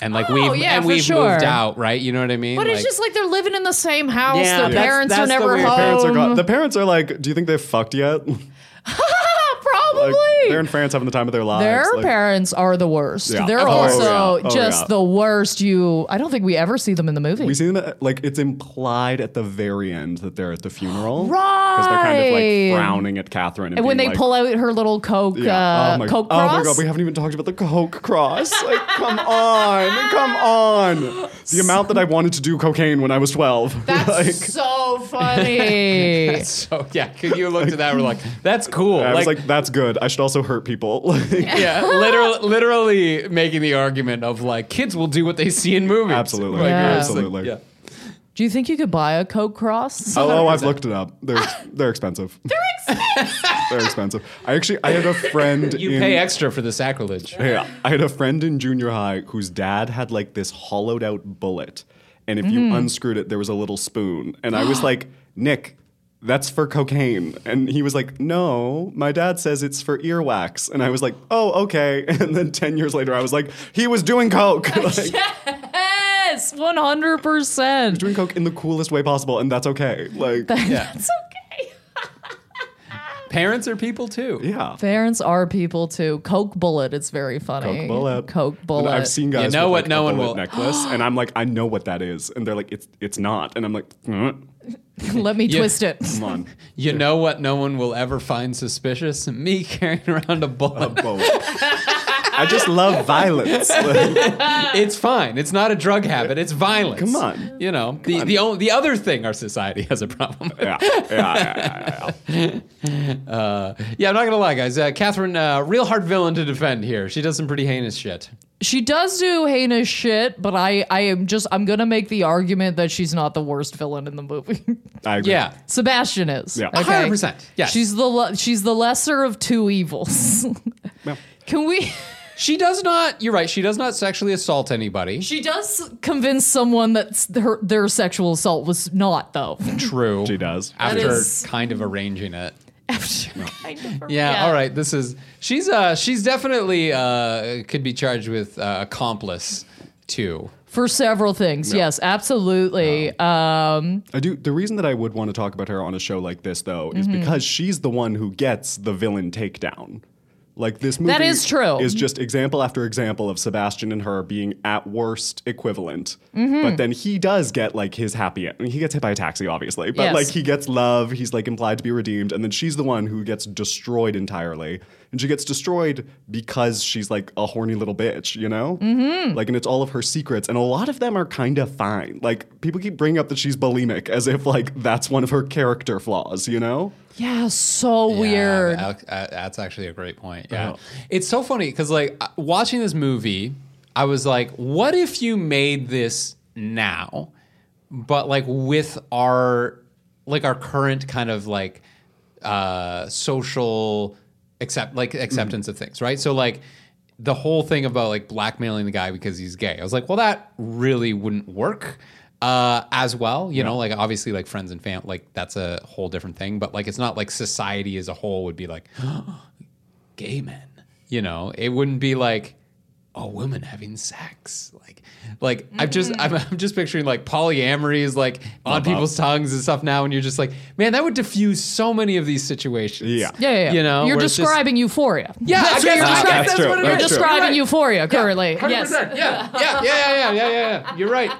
B: and like
A: Oh,
B: we've
A: yeah,
B: and we've
A: sure.
B: moved out right you know what i mean
A: But it's just like they're living in the same house.
B: Yeah,
A: Their
B: that's-
A: parents
B: that's
A: are
B: the
A: never
B: weird-
A: home.
C: parents are gone. The parents are like, do you think they've fucked yet?
A: Probably.
C: Like, they're in France having the time of their lives.
A: Their
C: Like,
A: parents are the worst.
C: Yeah.
A: They're
C: Oh,
A: also oh,
C: yeah. Oh,
A: just
C: yeah.
A: the worst. You, I don't think we ever see them in the movie.
C: We see them at, like it's implied at the very end that they're at the funeral, Because they're kind of like frowning at Kathryn. And,
A: and when they
C: like,
A: pull out her little coke,
C: yeah.
A: uh,
C: oh, my,
A: coke
C: oh my god, we haven't even talked about the Coke cross. Like, come on, come on. The amount that I wanted to do cocaine when I was twelve.
A: That's
C: like,
A: so funny.
B: that's so yeah could you look at that we're like that's cool
C: I was like, that's good. I should also hurt people. Like,
B: yeah literally literally making the argument of like kids will do what they see in movies
C: Absolutely.
B: Like,
A: Yeah.
B: it's like-
C: Absolutely.
B: yeah
A: Do you think you could buy a coke cross?
C: oh, oh, I've looked it up. They're they're expensive. They're expensive. they're expensive. I actually I had a friend.
B: you
C: in,
B: pay extra for the sacrilege
C: Yeah, I had a friend in junior high whose dad had like this hollowed out bullet, and if
A: Mm.
C: you unscrewed it, there was a little spoon. And I was like, Nick, that's for cocaine. And he was like, No, my dad says it's for earwax. And I was like, Oh, okay. And then ten years later, I was like, He was doing coke. like,
A: yes. yes, one hundred percent.
C: doing coke in the coolest way possible, and that's okay. Like,
B: Yeah.
A: It's okay.
B: Parents are people too.
C: yeah.
A: Parents are people too. Coke bullet. It's very funny.
C: Coke bullet.
A: Coke
C: And
A: bullet.
C: I've seen guys.
B: You know
C: with,
B: what
C: like,
B: no
C: a
B: one
C: bullet
B: will-
C: necklace, and I'm like, I know what that is, and they're like, it's it's not, and I'm like, "Mm,
A: Let me
B: Yeah.
A: twist it.
C: come on,
B: You know what no one will ever find suspicious? Me carrying around a bullet.
C: Whoa. I just love violence.
B: It's fine. It's not a drug habit. It's violence.
C: Come on.
B: You know, the the only, the other thing our society has a problem with.
C: yeah, yeah, yeah, yeah, yeah.
B: Uh, yeah, I'm not gonna lie, guys. Uh, Kathryn, uh, real hard villain to defend here. She does some pretty heinous shit.
A: She does do heinous shit, but I, I am just, I'm gonna make the argument that she's not the worst villain in the movie.
C: I agree.
B: Yeah,
A: Sebastian is.
C: Yeah.
A: Okay?
B: 100%, Yeah.
A: She's the le- she's the lesser of two evils.
C: Yeah.
A: Can we?
B: She does not. You're right. She does not sexually assault anybody.
A: She does convince someone that her, their sexual assault was not, though.
B: True.
C: She does.
B: After
A: is-
B: kind of arranging it.
A: After Kind of-
B: Yeah, All right. This is she's uh she's definitely uh could be charged with uh, accomplice too.
A: For several things, yes, absolutely. Um,
C: I do. The reason that I would want to talk about her on a show like this, though, is
A: Mm-hmm.
C: because she's the one who gets the villain takedown. Like this movie
A: That is true.
C: Is just example after example of Sebastian and her being at worst equivalent.
A: Mm-hmm.
C: But then he does get like his happy end. I mean, he gets hit by a taxi, obviously, but
A: Yes.
C: like he gets love. He's like implied to be redeemed, and then she's the one who gets destroyed entirely. And she gets destroyed because she's like a horny little bitch, you know? Mm-hmm. Like, and it's all of her secrets, and a lot of them are kind of fine. Like, people keep bringing up that she's bulimic as if like that's one of her character flaws, you know?
A: yeah, so weird.
B: Yeah, that- uh, that's actually a great point. Yeah, it's so funny because like uh, watching this movie, I was like, what if you made this now, but like with our like our current kind of like uh social accept like acceptance of things, right? So like the whole thing about like blackmailing the guy because he's gay. I was like, well, that really wouldn't work uh, as well. You know, like obviously, like friends and family, like that's a whole different thing. But like, it's not like society as a whole would be like gay men. You know, it wouldn't be like a woman having sex. Like, like I've just mm-hmm. I'm, I'm just picturing like polyamory is like on people's tongues and stuff now, and you're just like, man, that would diffuse so many of these situations.
C: Yeah.
A: yeah, yeah, yeah.
B: You know,
A: you're
B: where it's just-
A: describing euphoria.
B: Yeah,
A: that's
B: I
A: what you're
B: that's,
A: describing.
C: That's true.
B: what it
A: You're
C: That's
B: is.
C: true.
A: describing
B: right.
A: euphoria currently.
B: 100%.
A: Yes.
B: Yeah, yeah, yeah, yeah, yeah, yeah, yeah. You're right.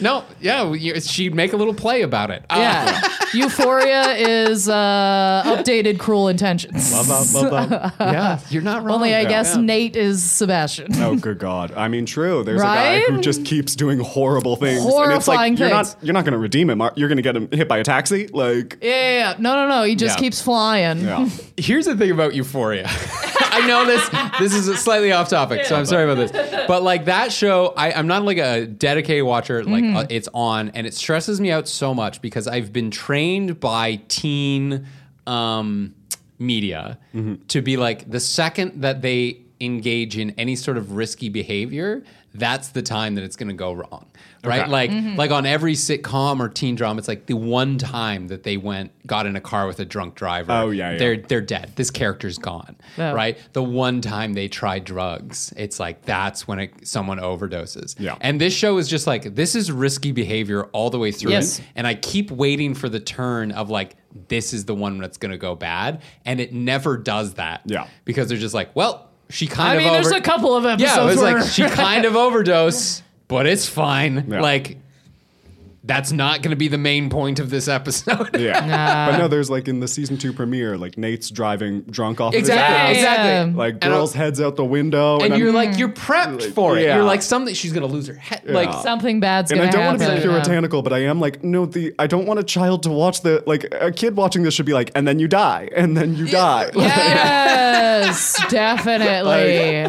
B: No, yeah, you- she'd make a little play about it. Uh,
A: Yeah. Euphoria is uh, updated Cruel Intentions.
C: Love that, love that.
B: yeah, you're not wrong.
A: Only I
B: Yeah.
A: guess Nate is Sebastian.
C: Oh, good God. I mean, true. There's a guy who
A: Right?
C: just keeps doing horrible things. and it's
A: Horrifying
C: like, you're
A: things.
C: not, you're not going to redeem him. You're going to get him hit by a taxi. Like,
A: Yeah, yeah, yeah. No, no, no. He just
B: Yeah.
A: keeps flying.
C: yeah.
B: Here's the thing about Euphoria. I know this. This is slightly off topic, so I'm sorry about this. But like that show, I, I'm not like a dedicated watcher. Like uh, it's on, and it stresses me out so much because I've been trained by teen um, media to be like the second that they engage in any sort of risky behavior, that's the time that it's going to go wrong. Right?
C: Okay.
B: Like mm-hmm. like on every sitcom or teen drama, it's like the one time that they went got in a car with a drunk driver.
C: Oh, yeah, yeah.
B: They're they're dead. This character's gone.
A: Yeah.
B: Right? The one time they try drugs, it's like that's when it, someone overdoses.
C: Yeah.
B: And this show is just like this is risky behavior all the way through.
A: Yes.
B: it. And I keep waiting for the turn of like this is the one that's going to go bad, and it never does that.
C: Yeah.
B: Because they're just like, well, she kind of
A: I
B: of
A: mean, there's a couple of episodes
B: yeah, it was
A: where
B: like she kind of overdose, but it's fine.
C: Yeah.
B: Like that's not going to be the main point of this episode.
C: Yeah. But no, there's like in the season two premiere, like Nate's driving drunk off
B: Exactly,
C: of his house.
B: exactly.
A: Yeah.
C: Like
B: And
C: girls' heads out the window.
B: And
C: I'm-
B: you're like you're prepped
C: Like,
B: for it.
C: yeah.
B: You're like something she's going to lose her head. Like
A: something bad's
C: and
A: gonna happen.
C: And I don't want to be puritanical, but I am like, no, the I don't want a child to watch the like a kid watching this should be like, and then you die, and then you die.
A: Yes, definitely.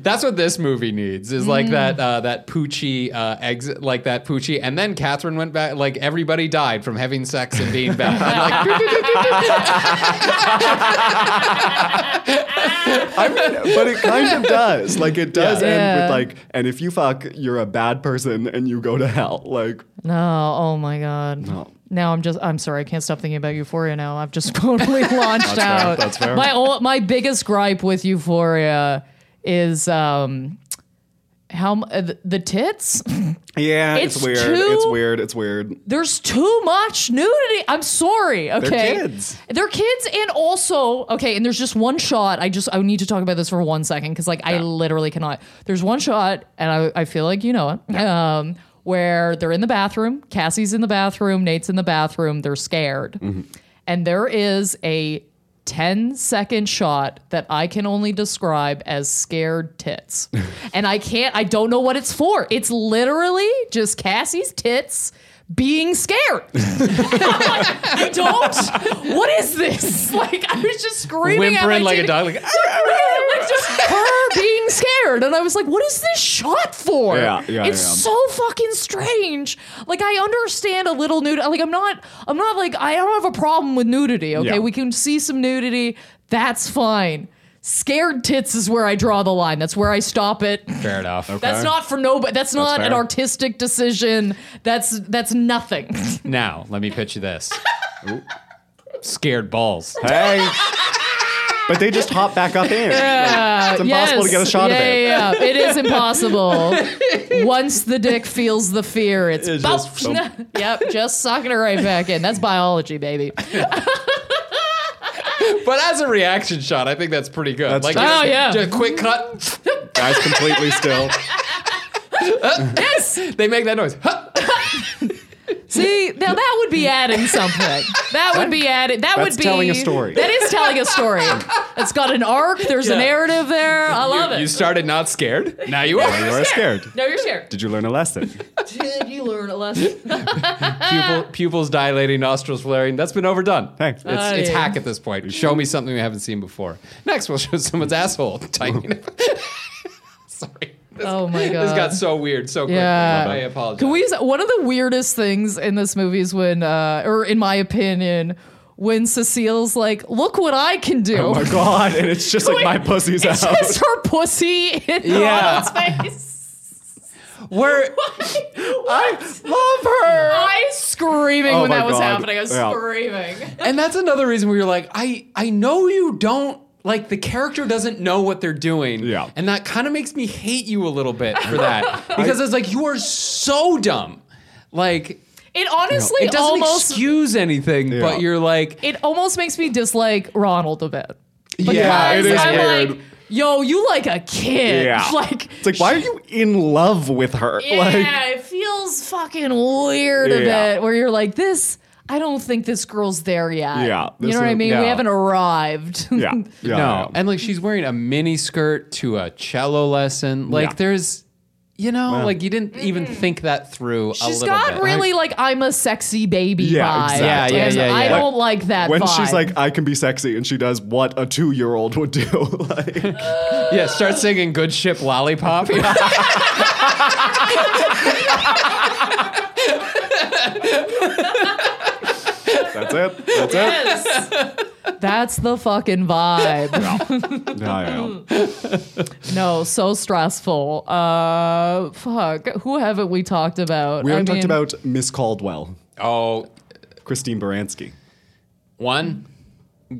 B: that's what this movie needs is like that uh, that Poochie uh, exit, like that Poochie, and then Kathryn went back. Like everybody died from having sex and being bad. I'm like,
C: I mean, but it kind of does. Like it does
A: Yeah.
C: end
A: Yeah.
C: with like, and if you fuck, you're a bad person and you go to hell. Like,
A: No, oh my god.
C: No.
A: Now I'm just I'm sorry, I can't stop thinking about Euphoria now. I've just totally launched
C: That's fair,
A: out.
C: that's fair.
A: My my biggest gripe with Euphoria is um How uh, the- tits?
C: Yeah, it's,
A: It's
C: weird.
A: too-
C: It's weird. It's weird.
A: There's too much nudity. I'm sorry. Okay, they're
C: kids.
A: They're kids, and also okay. And there's just one shot. I just I need to talk about this for one second because like I literally cannot. There's one shot, and I I feel like you know it. Um, where they're in the bathroom. Cassie's in the bathroom. Nate's in the bathroom. They're scared, and there is a 10 second shot that I can only describe as scared tits. and I can't, I don't know what it's for. It's literally just Cassie's tits being scared. I don't, what is this? Like, I was just screaming at
B: Whimpering like a dog. Like,
A: like just her being scared and i was like what is this shot for
C: Yeah, yeah,
A: it's
C: yeah.
A: so fucking strange like i understand a little nudity like i'm not i'm not like i don't have a problem with nudity okay
C: Yeah.
A: we can see some nudity that's fine scared tits is where i draw the line that's where i stop it
B: Fair enough.
A: that's not for nobody that's not an
C: fair.
A: artistic decision that's that's nothing
B: Now, let me pitch you this. Scared balls.
C: Hey. but they just hop back up in. Like, it's impossible to get a shot
A: yeah,
C: of it.
A: Yeah, yeah, it is impossible. Once the dick feels the fear, it's,
C: It's
A: boop.
C: just- oh.
A: yep, just sucking it right back in. That's biology, baby.
B: But as a reaction shot, I think that's pretty good.
C: That's
B: like,
C: true.
A: Oh, yeah.
B: just quick cut.
C: Guys completely still.
A: Yes.
B: They make that noise.
A: See, now that would be adding something. That would be added. That
C: That's
A: would be
C: telling a story.
A: That is telling a story. It's got an arc. There's a
B: Yeah.
A: narrative there. I love it.
B: You started not scared. Now you are.
C: You are scared.
A: no, you're scared.
C: Did you learn a lesson?
A: Did you learn a lesson?
B: Pupil, pupils dilating, nostrils flaring. That's been overdone.
C: Hey.
B: It's,
A: Uh,
B: it's
A: yeah.
B: hack at this point. Show me something we haven't seen before. Next, we'll show someone's asshole tightening. Sorry. This,
A: Oh my god.
B: This got so weird so quickly.
A: Yeah.
B: I apologize.
A: Can we? One of the weirdest things in this movie is when, uh, or in my opinion, when Cecile's like, "Look what I can do."
C: Oh my god! And it's just like my pussy's
A: it's
C: out.
A: just her pussy in
B: Yeah.
A: Ronald's face.
B: We're
C: I love her.
A: I was screaming
C: Oh
A: when
C: my
A: that was
C: God.
A: happening. I was
C: Yeah.
A: screaming.
B: and that's another reason where you're like, I I know you don't like the character doesn't know what they're doing.
C: Yeah.
B: And that kind of makes me hate you a little bit for that. Because it's like you are so dumb. Like
A: It honestly
B: it doesn't
A: almost
B: excuse anything,
C: Yeah.
B: but you're like
A: it almost makes me dislike Ronald a bit.
C: Yeah, it
A: Because I'm
C: weird.
A: like, yo, you like a kid.
C: yeah.
A: Like
C: it's like, why are you in love with her?
A: Yeah,
C: Like,
A: it feels fucking weird a
C: Yeah.
A: bit where you're like, this, I don't think this girl's there yet.
C: Yeah,
A: You know what I mean?
B: yeah.
A: We haven't arrived.
C: yeah, yeah,
B: no.
C: yeah.
B: And like she's wearing a mini skirt to a cello lesson. Like
C: Yeah.
B: there's you know, like you didn't even think that through a
A: She's
B: little
A: got
B: bit.
A: really like I'm a sexy baby
C: Yeah,
A: vibe.
C: exactly.
B: Yeah, yeah,
A: And
B: yeah,
A: I
B: yeah.
A: don't like that
C: when
A: vibe.
C: she's like, I can be sexy, and she does what a two-year-old would do. like,
B: Yeah, start singing good ship lollipop.
C: That's it. That's it.
A: yes. That's the fucking vibe.
C: Yeah, yeah, yeah.
A: no, so stressful. Uh fuck. Who haven't we talked about?
C: We haven't
A: I
C: talked
A: mean-
C: about Miss Caldwell,
B: oh,
C: Christine Baranski.
B: one,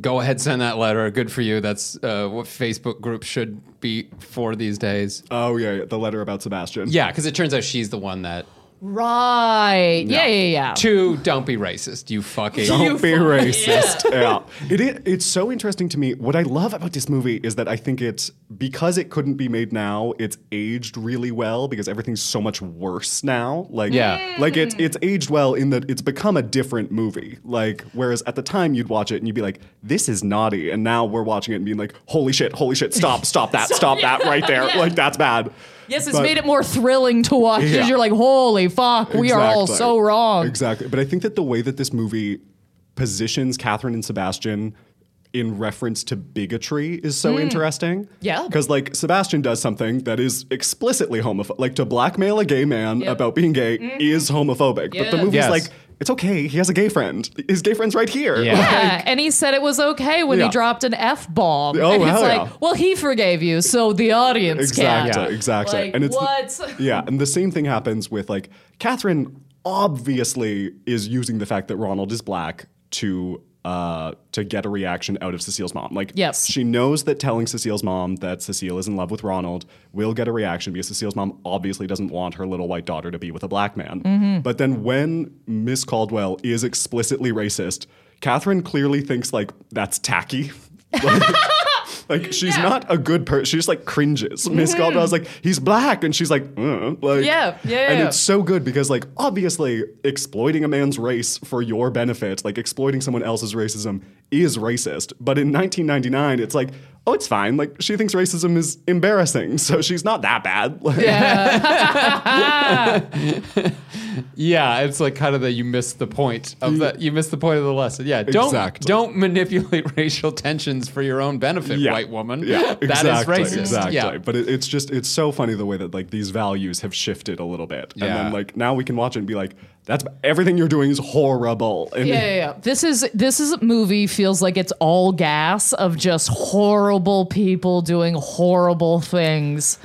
B: go ahead, send that letter. Good for you. That's uh, what Facebook groups should be for these days.
C: Oh yeah, yeah, the letter about Sebastian.
B: Yeah, because it turns out she's the one that.
A: Right. Yeah, yeah, yeah.
B: Two, don't be racist. You fucking.
C: Don't be
A: fuck-
C: racist. Yeah. It, i- it's so interesting to me. What I love about this movie is that I think it's because it couldn't be made now, it's aged really well because everything's so much worse now. Like
B: Yeah.
C: like it's it's aged well in that it's become a different movie. Like whereas at the time you'd watch it and you'd be like, this is naughty. And now we're watching it and being like, holy shit, holy shit, stop, stop that, stop that right there.
A: Yeah.
C: Like that's bad.
A: Yes, it's
C: But-
A: made it more thrilling to watch because
C: Yeah.
A: you're like, holy fuck, we are all so wrong.
C: Exactly. But I think that the way that this movie positions Kathryn and Sebastian in reference to bigotry is so interesting.
A: Hmm. Yeah.
C: Because, like, Sebastian does something that is explicitly homophobic. Like, to blackmail a gay man
A: Yep.
C: About being gay is homophobic. But the
A: Yeah.
C: movie's
B: Yes.
C: like, it's okay. He has a gay friend. His gay friend's right here.
B: Yeah.
A: Yeah, and he said it was okay when
C: Yeah.
A: he dropped an f bomb.
C: Oh,
A: and it's
C: hell
A: like,
C: yeah.
A: well, he forgave you, so the audience
C: Exactly,
A: can't.
C: exactly.
A: Like,
C: and it's the-
A: what?
C: yeah, and the same thing happens with like Kathryn obviously is using the fact that Ronald is black to uh, to get a reaction out of Cecile's mom. Like,
A: Yes.
C: she knows that telling Cecile's mom that Cecile is in love with Ronald will get a reaction because Cecile's mom obviously doesn't want her little white daughter to be with a black man.
A: Mm-hmm.
C: But then when Miss Caldwell is explicitly racist, Kathryn clearly thinks like that's tacky. Like, like, she's not a good person. She just like cringes. Miss Caldwell's like, he's black, and she's like, uh, like,
A: Mm-hmm. Yeah, yeah,
C: And
A: yeah.
C: it's so good because like obviously exploiting a man's race for your benefit, like exploiting someone else's racism, is racist. But in 1999, it's like, oh, it's fine. Like she thinks racism is embarrassing, so she's not that bad. Like,
B: Yeah, it's like kind of the you missed the point of the you missed the point of the lesson. Yeah, don't
C: Exactly.
B: don't manipulate racial tensions for your own benefit,
C: Yeah.
B: white woman.
C: Yeah,
B: that is
C: exactly,
B: racist.
C: Exactly.
B: Yeah.
C: But it, it's just it's so funny the way that like these values have shifted a little bit, and
B: Yeah.
C: then like now we can watch it and be like, that's everything you're doing is horrible. And
A: Yeah, yeah, yeah. This is this is a movie feels like it's all gas of just horrible people doing horrible things.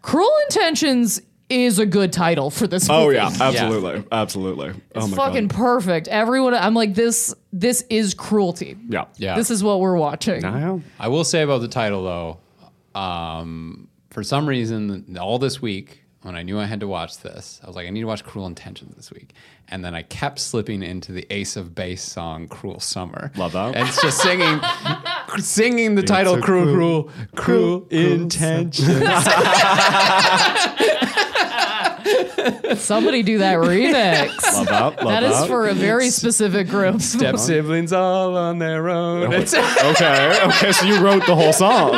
A: Cruel Intentions is a good title for this movie.
C: Oh yeah, absolutely, absolutely.
A: It's
C: oh my
A: fucking
C: god.
A: perfect. Everyone I'm like this this is cruelty.
C: Yeah.
B: Yeah.
A: This is what we're watching.
C: I.
B: I will say about the title though, um, for some reason, all this week when I knew I had to watch this, I was like, I need to watch Cruel Intentions this week, and then I kept slipping into the Ace of Base song "Cruel Summer."
C: Love that.
B: And it's just singing, singing the title
C: a
B: "Cruel,
C: cruel-
B: Cruel, Cruel, Intentions."
A: Somebody do that remix.
C: Love that. Love
A: that is for a very specific group.
B: Step siblings all on their own.
C: Okay. Okay. So you wrote the whole song.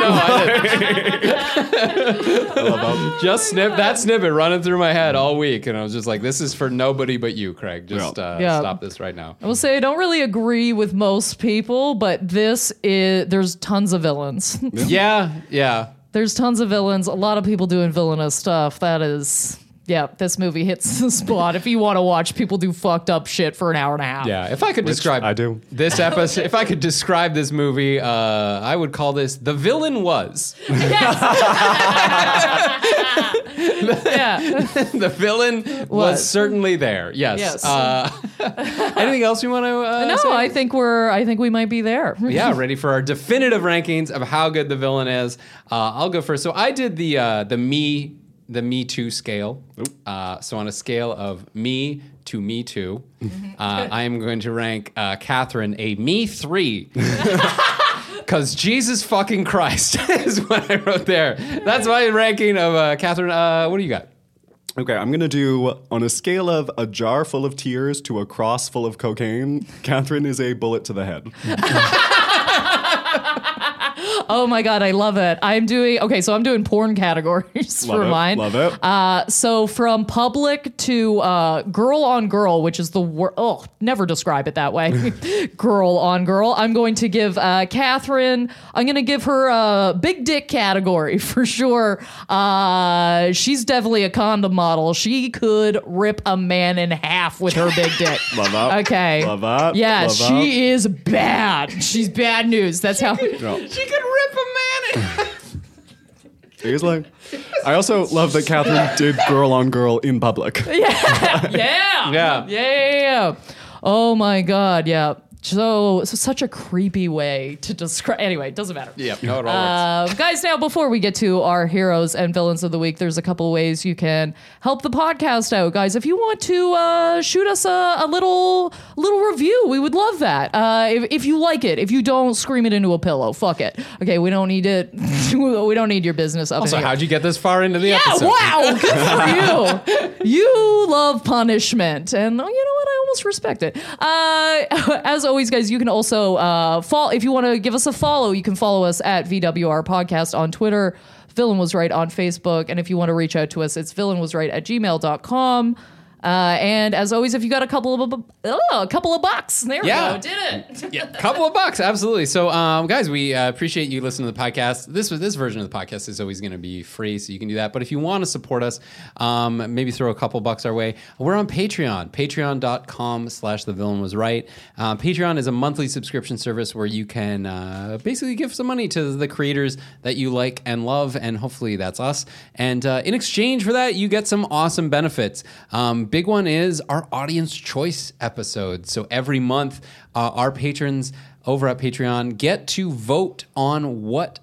B: just snip that snippet running through my head all week, and I was just like, "This is for nobody but you, Craig. Just uh,
A: Yeah.
B: stop this right now."
A: I will say I don't really agree with most people, but this is there's tons of villains.
B: Yeah, yeah.
A: there's tons of villains. A lot of people doing villainous stuff. That is, yeah, this movie hits the spot. If you want to watch people do fucked up shit for an hour and a half.
B: Yeah, if I could describe
C: I do.
B: this episode, if I could describe this movie, uh, I would call this "The Villain Was."
A: yeah.
B: the villain was.
A: Was.
B: certainly there. Yes.
A: Yes.
B: Uh, anything else you want to? Uh,
A: No,
B: say?
A: I think we're. I think we might be there.
B: yeah, ready for our definitive rankings of how good the villain is. Uh, I'll go first. So I did the uh, the me the Me Too scale. Uh, so on a scale of me to Me Too, uh, I am going to rank uh, Kathryn a Me Three. Because Jesus fucking Christ is what I wrote there. That's my ranking of uh, Kathryn. Uh, what do you got?
C: Okay, I'm gonna do on a scale of a jar full of tears to a cross full of cocaine. Kathryn is a bullet to the head.
A: Oh my god, I love it. I'm doing okay. So I'm doing porn categories
C: Love
A: for
C: it,
A: mine.
C: love it.
A: Uh, so from public to uh, girl on girl, which is the word. Oh, never describe it that way. girl on girl. I'm going to give uh, Kathryn. I'm going to give her a big dick category for sure. Uh, she's definitely a condom model. She could rip a man in half with her big dick.
C: Love that.
A: Okay.
C: Love that.
A: Yeah,
C: Love
A: she is bad. She's bad news. That's how.
C: Yeah.
B: She could rip a man.
C: Seriously. I also love that Kathryn did girl on girl in public.
A: yeah.
B: Yeah.
A: Yeah, yeah, yeah. Oh my god, yeah. So, so such a creepy way to describe. Anyway, it doesn't matter.
B: Yep. No, it all.
A: Uh, guys, now before we get to our heroes and villains of the week, there's a couple ways you can help the podcast out, guys. If you want to uh, shoot us a, a little little review, we would love that. Uh, if, if you like it, if you don't scream it into a pillow, fuck it. Okay, we don't need it. we don't need your business up
B: So
A: in here.
B: how'd you get this far into the
A: Yeah,
B: episode?
A: wow, good for you. You love punishment, and oh, you know what? I almost respect it. Uh, as always, guys, you can also uh, follow if you want to give us a follow. You can follow us at VWR Podcast on Twitter. Villain was right on Facebook, and if you want to reach out to us, it's villain was right at gmail.com. Uh, and as always, if you got a couple of oh, a couple of bucks, there we go, did it.
B: yeah, couple of bucks, absolutely. So, um, guys, we uh, appreciate you listening to the podcast. This this version of the podcast is always going to be free, so you can do that. But if you want to support us, um, maybe throw a couple bucks our way. We're on Patreon, patreon.com slash the villain was right. Uh, Patreon is a monthly subscription service where you can uh, basically give some money to the creators that you like and love, and hopefully that's us. And uh, in exchange for that, you get some awesome benefits. Um, big one is our audience choice episode. So every month, uh, our patrons over at Patreon get to vote on what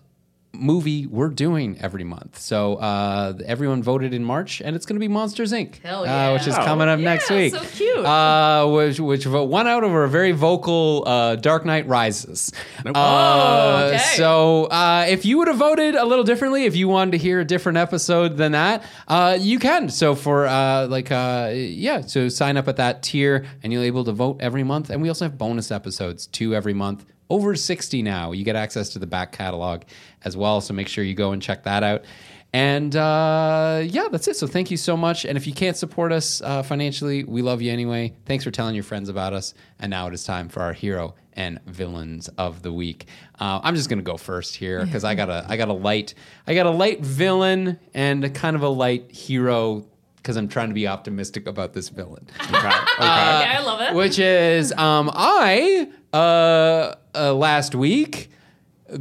B: movie we're doing every month. So uh, everyone voted in March, and it's going to be Monsters Inc.
A: Hell
B: uh, which is coming up
A: Yeah,
B: next week.
A: so cute.
B: Uh, which which won out over a very vocal uh, Dark Knight Rises. Uh,
A: okay.
B: So uh, if you would have voted a little differently, if you wanted to hear a different episode than that, uh, you can. So for uh, like uh, yeah, so sign up at that tier, and you'll be able to vote every month. And we also have bonus episodes two every month. Over 60 now. You get access to the back catalog as well. So make sure you go and check that out. And uh, yeah, that's it. So thank you so much. And if you can't support us uh, financially, we love you anyway. Thanks for telling your friends about us. And now it is time for our hero and villains of the week. Uh, I'm just gonna go first here because I got a I got a light I got a light villain and a kind of a light hero because I'm trying to be optimistic about this villain.
C: Okay. Okay.
A: okay, I love it.
B: Which is um, I uh, uh, last week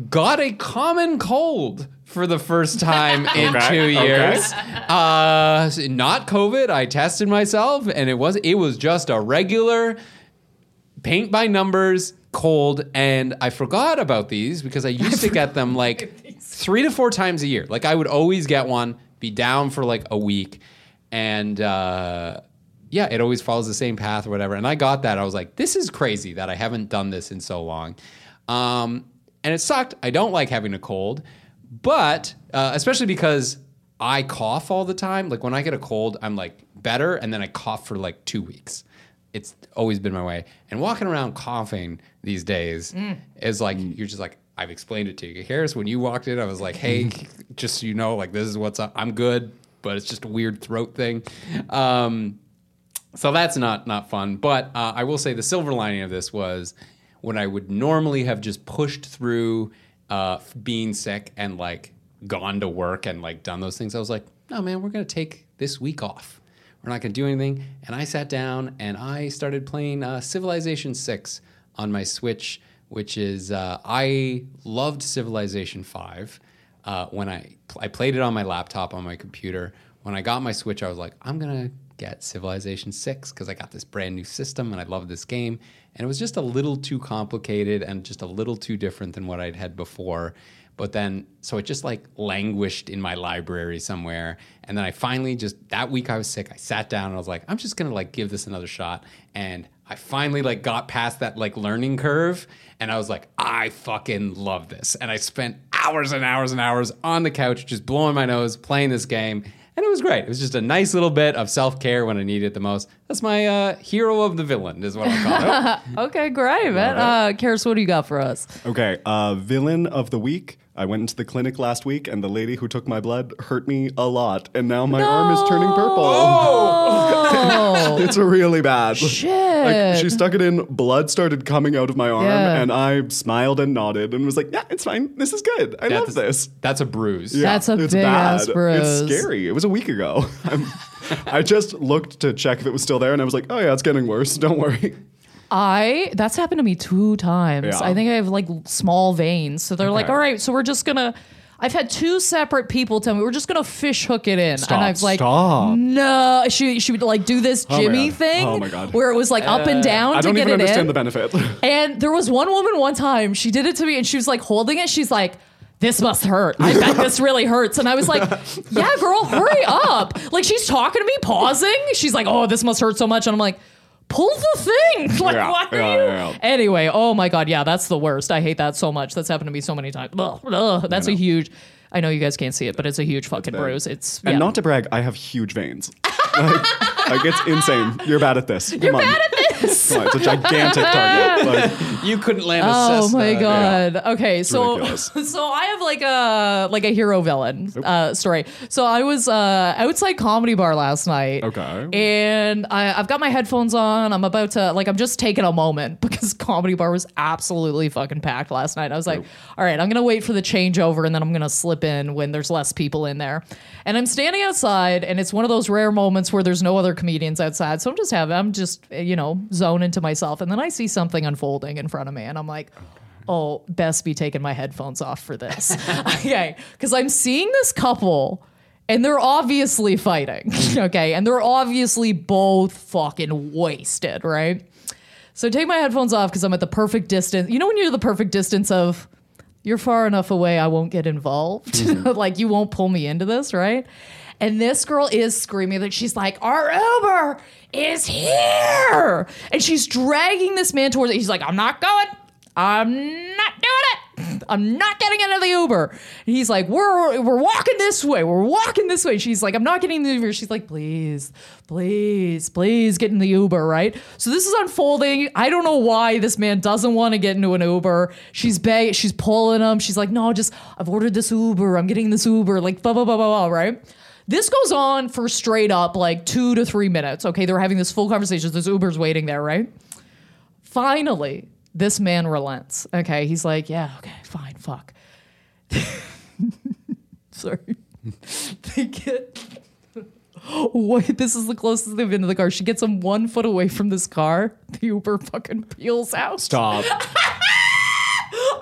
B: got a common cold for the first time in
C: Okay,
B: two
C: okay.
B: years. Uh, not COVID. I tested myself, and it was it was just a regular paint by numbers cold and i forgot about these because i used to get them like three to four times a year like i would always get one be down for like a week and uh, yeah it always follows the same path or whatever and i got that i was like this is crazy that i haven't done this in so long um, and it sucked i don't like having a cold but uh, especially because i cough all the time like when i get a cold i'm like better and then i cough for like two weeks it's always been my way. And walking around coughing these days is like you're just like I've explained it to you. Karis, when you walked in, I was like, "Hey, just so you know, like this is what's up. I'm good, but it's just a weird throat thing." Um, so that's not not fun. But uh, I will say the silver lining of this was when I would normally have just pushed through uh, being sick and like gone to work and like done those things. I was like, no man, we're gonna take this week off. We're not gonna do anything. And I sat down and I started playing uh, Civilization Six on my Switch, which is uh, I loved Civilization Five uh, when I I played it on my laptop on my computer. When I got my Switch, I was like, I'm gonna get Civilization 6 because I got this brand new system and I love this game. And it was just a little too complicated and just a little too different than what I'd had before. But then, so it just like languished in my library somewhere. And then I finally just, that week I was sick, I sat down and I was like, I'm just gonna like give this another shot. And I finally like got past that like learning curve and I was like, I fucking love this. And I spent hours and hours and hours on the couch just blowing my nose playing this game. And it was great. It was just a nice little bit of self care when I needed it the most. That's my uh, hero of the villain, is what I'll call it.
A: Okay, great, man. Uh, Karis, what do you got for us?
C: Okay, uh, villain of the week. I went into the clinic last week, and the lady who took my blood hurt me a lot, and now my arm is turning purple.
A: Oh,
C: It's really bad.
A: shit.
C: Like she stuck it in, blood started coming out of my arm,
A: Yeah.
C: and I smiled and nodded and was like, "Yeah, it's fine. This is good. I love this."
B: That's a bruise.
C: Yeah,
A: That's a
C: it's
A: big-ass bruise.
C: It's scary. It was a week ago. I'm, I just looked to check if it was still there, and I was like, "Oh yeah, it's getting worse. Don't worry."
A: I that's happened to me two times.
C: Yeah.
A: I think I have like small veins. So they're like, all right, so we're just gonna I've had two separate people tell me we're just gonna fish hook it in.
C: Stop,
A: and I've like
C: stop.
A: no she she would like do this
C: Oh my
A: Jimmy
C: God.
A: thing
C: Oh my God.
A: where it was like up and uh, down
C: I
A: to
C: don't
A: get
C: even
A: it
C: understand
A: in.
C: the benefit.
A: And there was one woman one time, she did it to me and she was like holding it. She's like, this must hurt. I bet this really hurts. And I was like, yeah, girl, hurry up. Like she's talking to me, pausing. She's like, oh, this must hurt so much. And I'm like, pull the thing. Like,
C: Yeah,
A: why are
C: yeah,
A: you?
C: yeah.
A: Anyway, oh my God. Yeah, that's the worst. I hate that so much. That's happened to me so many times. Ugh, ugh, that's a huge, I know you guys can't see it, but it's a huge fucking bruise. It's,
C: and not to brag, I have huge veins. like, like, it's insane. You're bad at this. You're
A: bad at this.
C: Come on, it's a gigantic target. Like,
B: You couldn't land a
A: Oh
B: Cessna.
A: my god. Okay, so
C: ridiculous.
A: so I have like a like a hero villain uh, story. So I was uh, outside comedy bar last night.
C: Okay.
A: And I, I've got my headphones on. I'm about to like I'm just taking a moment because comedy bar was absolutely fucking packed last night. I was like, all right, I'm gonna wait for the changeover and then I'm gonna slip in when there's less people in there. And I'm standing outside, and it's one of those rare moments where there's no other comedians outside. So I'm just having I'm just you know zoning into myself, and then I see something unfolding in front of me, and I'm like. Oh, best be taking my headphones off for this. okay. Because I'm seeing this couple and they're obviously fighting. okay. And they're obviously both fucking wasted, right? So I take my headphones off because I'm at the perfect distance. You know, when you're the perfect distance of you're far enough away, I won't get involved. Mm-hmm. like, you won't pull me into this, right? And this girl is screaming that she's like, Our Uber is here. And she's dragging this man towards it. He's like, I'm not going. I'm not doing it. I'm not getting into the Uber. And he's like, we're we're walking this way. We're walking this way. She's like, I'm not getting in the Uber. She's like, please, please, please get in the Uber, right? So this is unfolding. I don't know why this man doesn't want to get into an Uber. She's beg- she's pulling him. She's like, no, just I've ordered this Uber. I'm getting this Uber. Like blah blah blah blah blah, right? This goes on for straight up like two to three minutes. Okay, they're having this full conversation. This Uber's waiting there, right? Finally, this man relents. Okay, he's like, yeah, okay, fine, fuck. Sorry. they get. Wait, this is the closest they've been to the car. She gets him one foot away from this car. The Uber fucking peels out.
C: Stop.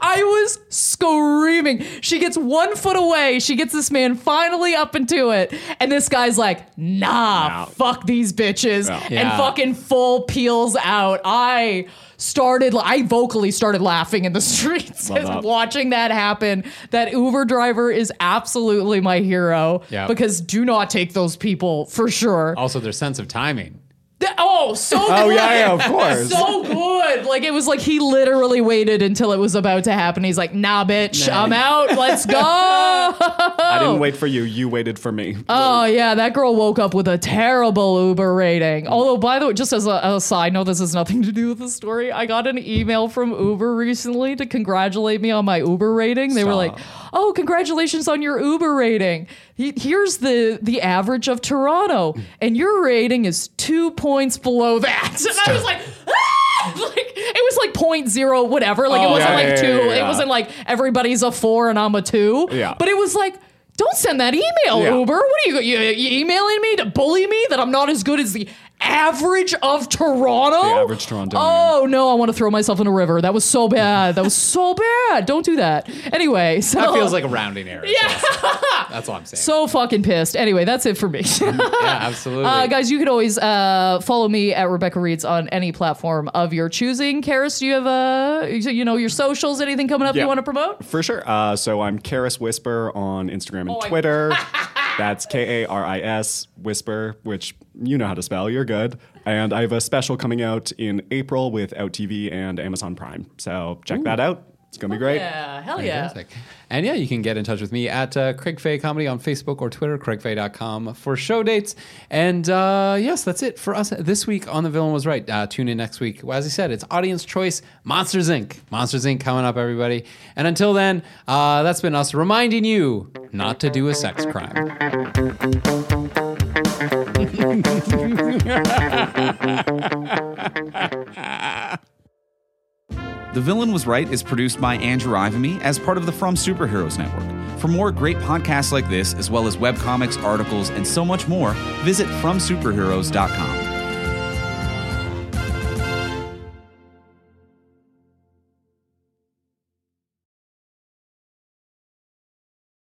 A: I was screaming. She gets one foot away. She gets this man finally up into it. And this guy's like, nah,
C: No.
A: fuck these bitches.
C: No.
A: And fucking full peels out. I started, I vocally started laughing in the streets as
C: that.
A: watching that happen. That Uber driver is absolutely my hero.
B: Yeah.
A: Because do not take those people for sure.
B: Also, their sense of timing.
A: Th- Oh, so
C: Oh,
A: good.
C: yeah, yeah, of course.
A: So good. Like it was like he literally waited until it was about to happen. He's like, nah, bitch, I'm out. Let's go.
C: I didn't wait for you. You waited for me.
A: Oh yeah, that girl woke up with a terrible Uber rating. Although, by the way, just as a, a side note, this has nothing to do with the story. I got an email from Uber recently to congratulate me on my Uber rating. They were like, "Oh, congratulations on your Uber rating. He- Here's the the average of Toronto, and your rating is two points below that." And I was like. "Ah!" Like it was like point zero whatever like it
C: Oh,
A: wasn't
C: yeah,
A: like
C: yeah,
A: two
C: yeah,
A: it wasn't like everybody's a four and I'm a two
C: Yeah.
A: but it was like don't send that email,
C: Yeah.
A: Uber. What are you, you, you emailing me to bully me that I'm not as good as the average of Toronto?
C: The average Toronto.
A: Oh no, I want to throw myself in a river. That was so bad. That was so bad. Don't do that. Anyway, so
B: That feels like a rounding error.
A: Yeah.
B: That's all I'm saying.
A: so fucking pissed. Anyway, that's it for me.
B: yeah, absolutely.
A: Uh, guys, you can always uh, follow me at Rebecca Reads on any platform of your choosing. Karis, do you have a you know your socials? Anything coming up
C: Yeah.
A: you want to promote?
C: For sure. Uh, so I'm Karis Whisper on Instagram and
A: Oh, I-
C: Twitter. That's K A R I S Whisper, which you know how to spell. You're good. And I have a special coming out in April with Out TV and Amazon Prime. So check that out. It's gonna be great.
A: Yeah, hell yeah.
B: And yeah, you can get in touch with me at uh, Craig Fay Comedy on Facebook or Twitter, craigfay.com for show dates. And uh, yes, that's it for us this week on The Villain Was Right. Uh, tune in next week. Well, as I said, it's audience choice Monsters Inc. Monsters Inc. coming up, everybody. And until then, uh, that's been us reminding you not to do a sex crime.
D: The Villain Was Right is produced by Andrew Ivimey as part of the From Superheroes Network. For more great podcasts like this, as well as webcomics, articles, and so much more, visit FromSuperheroes.com.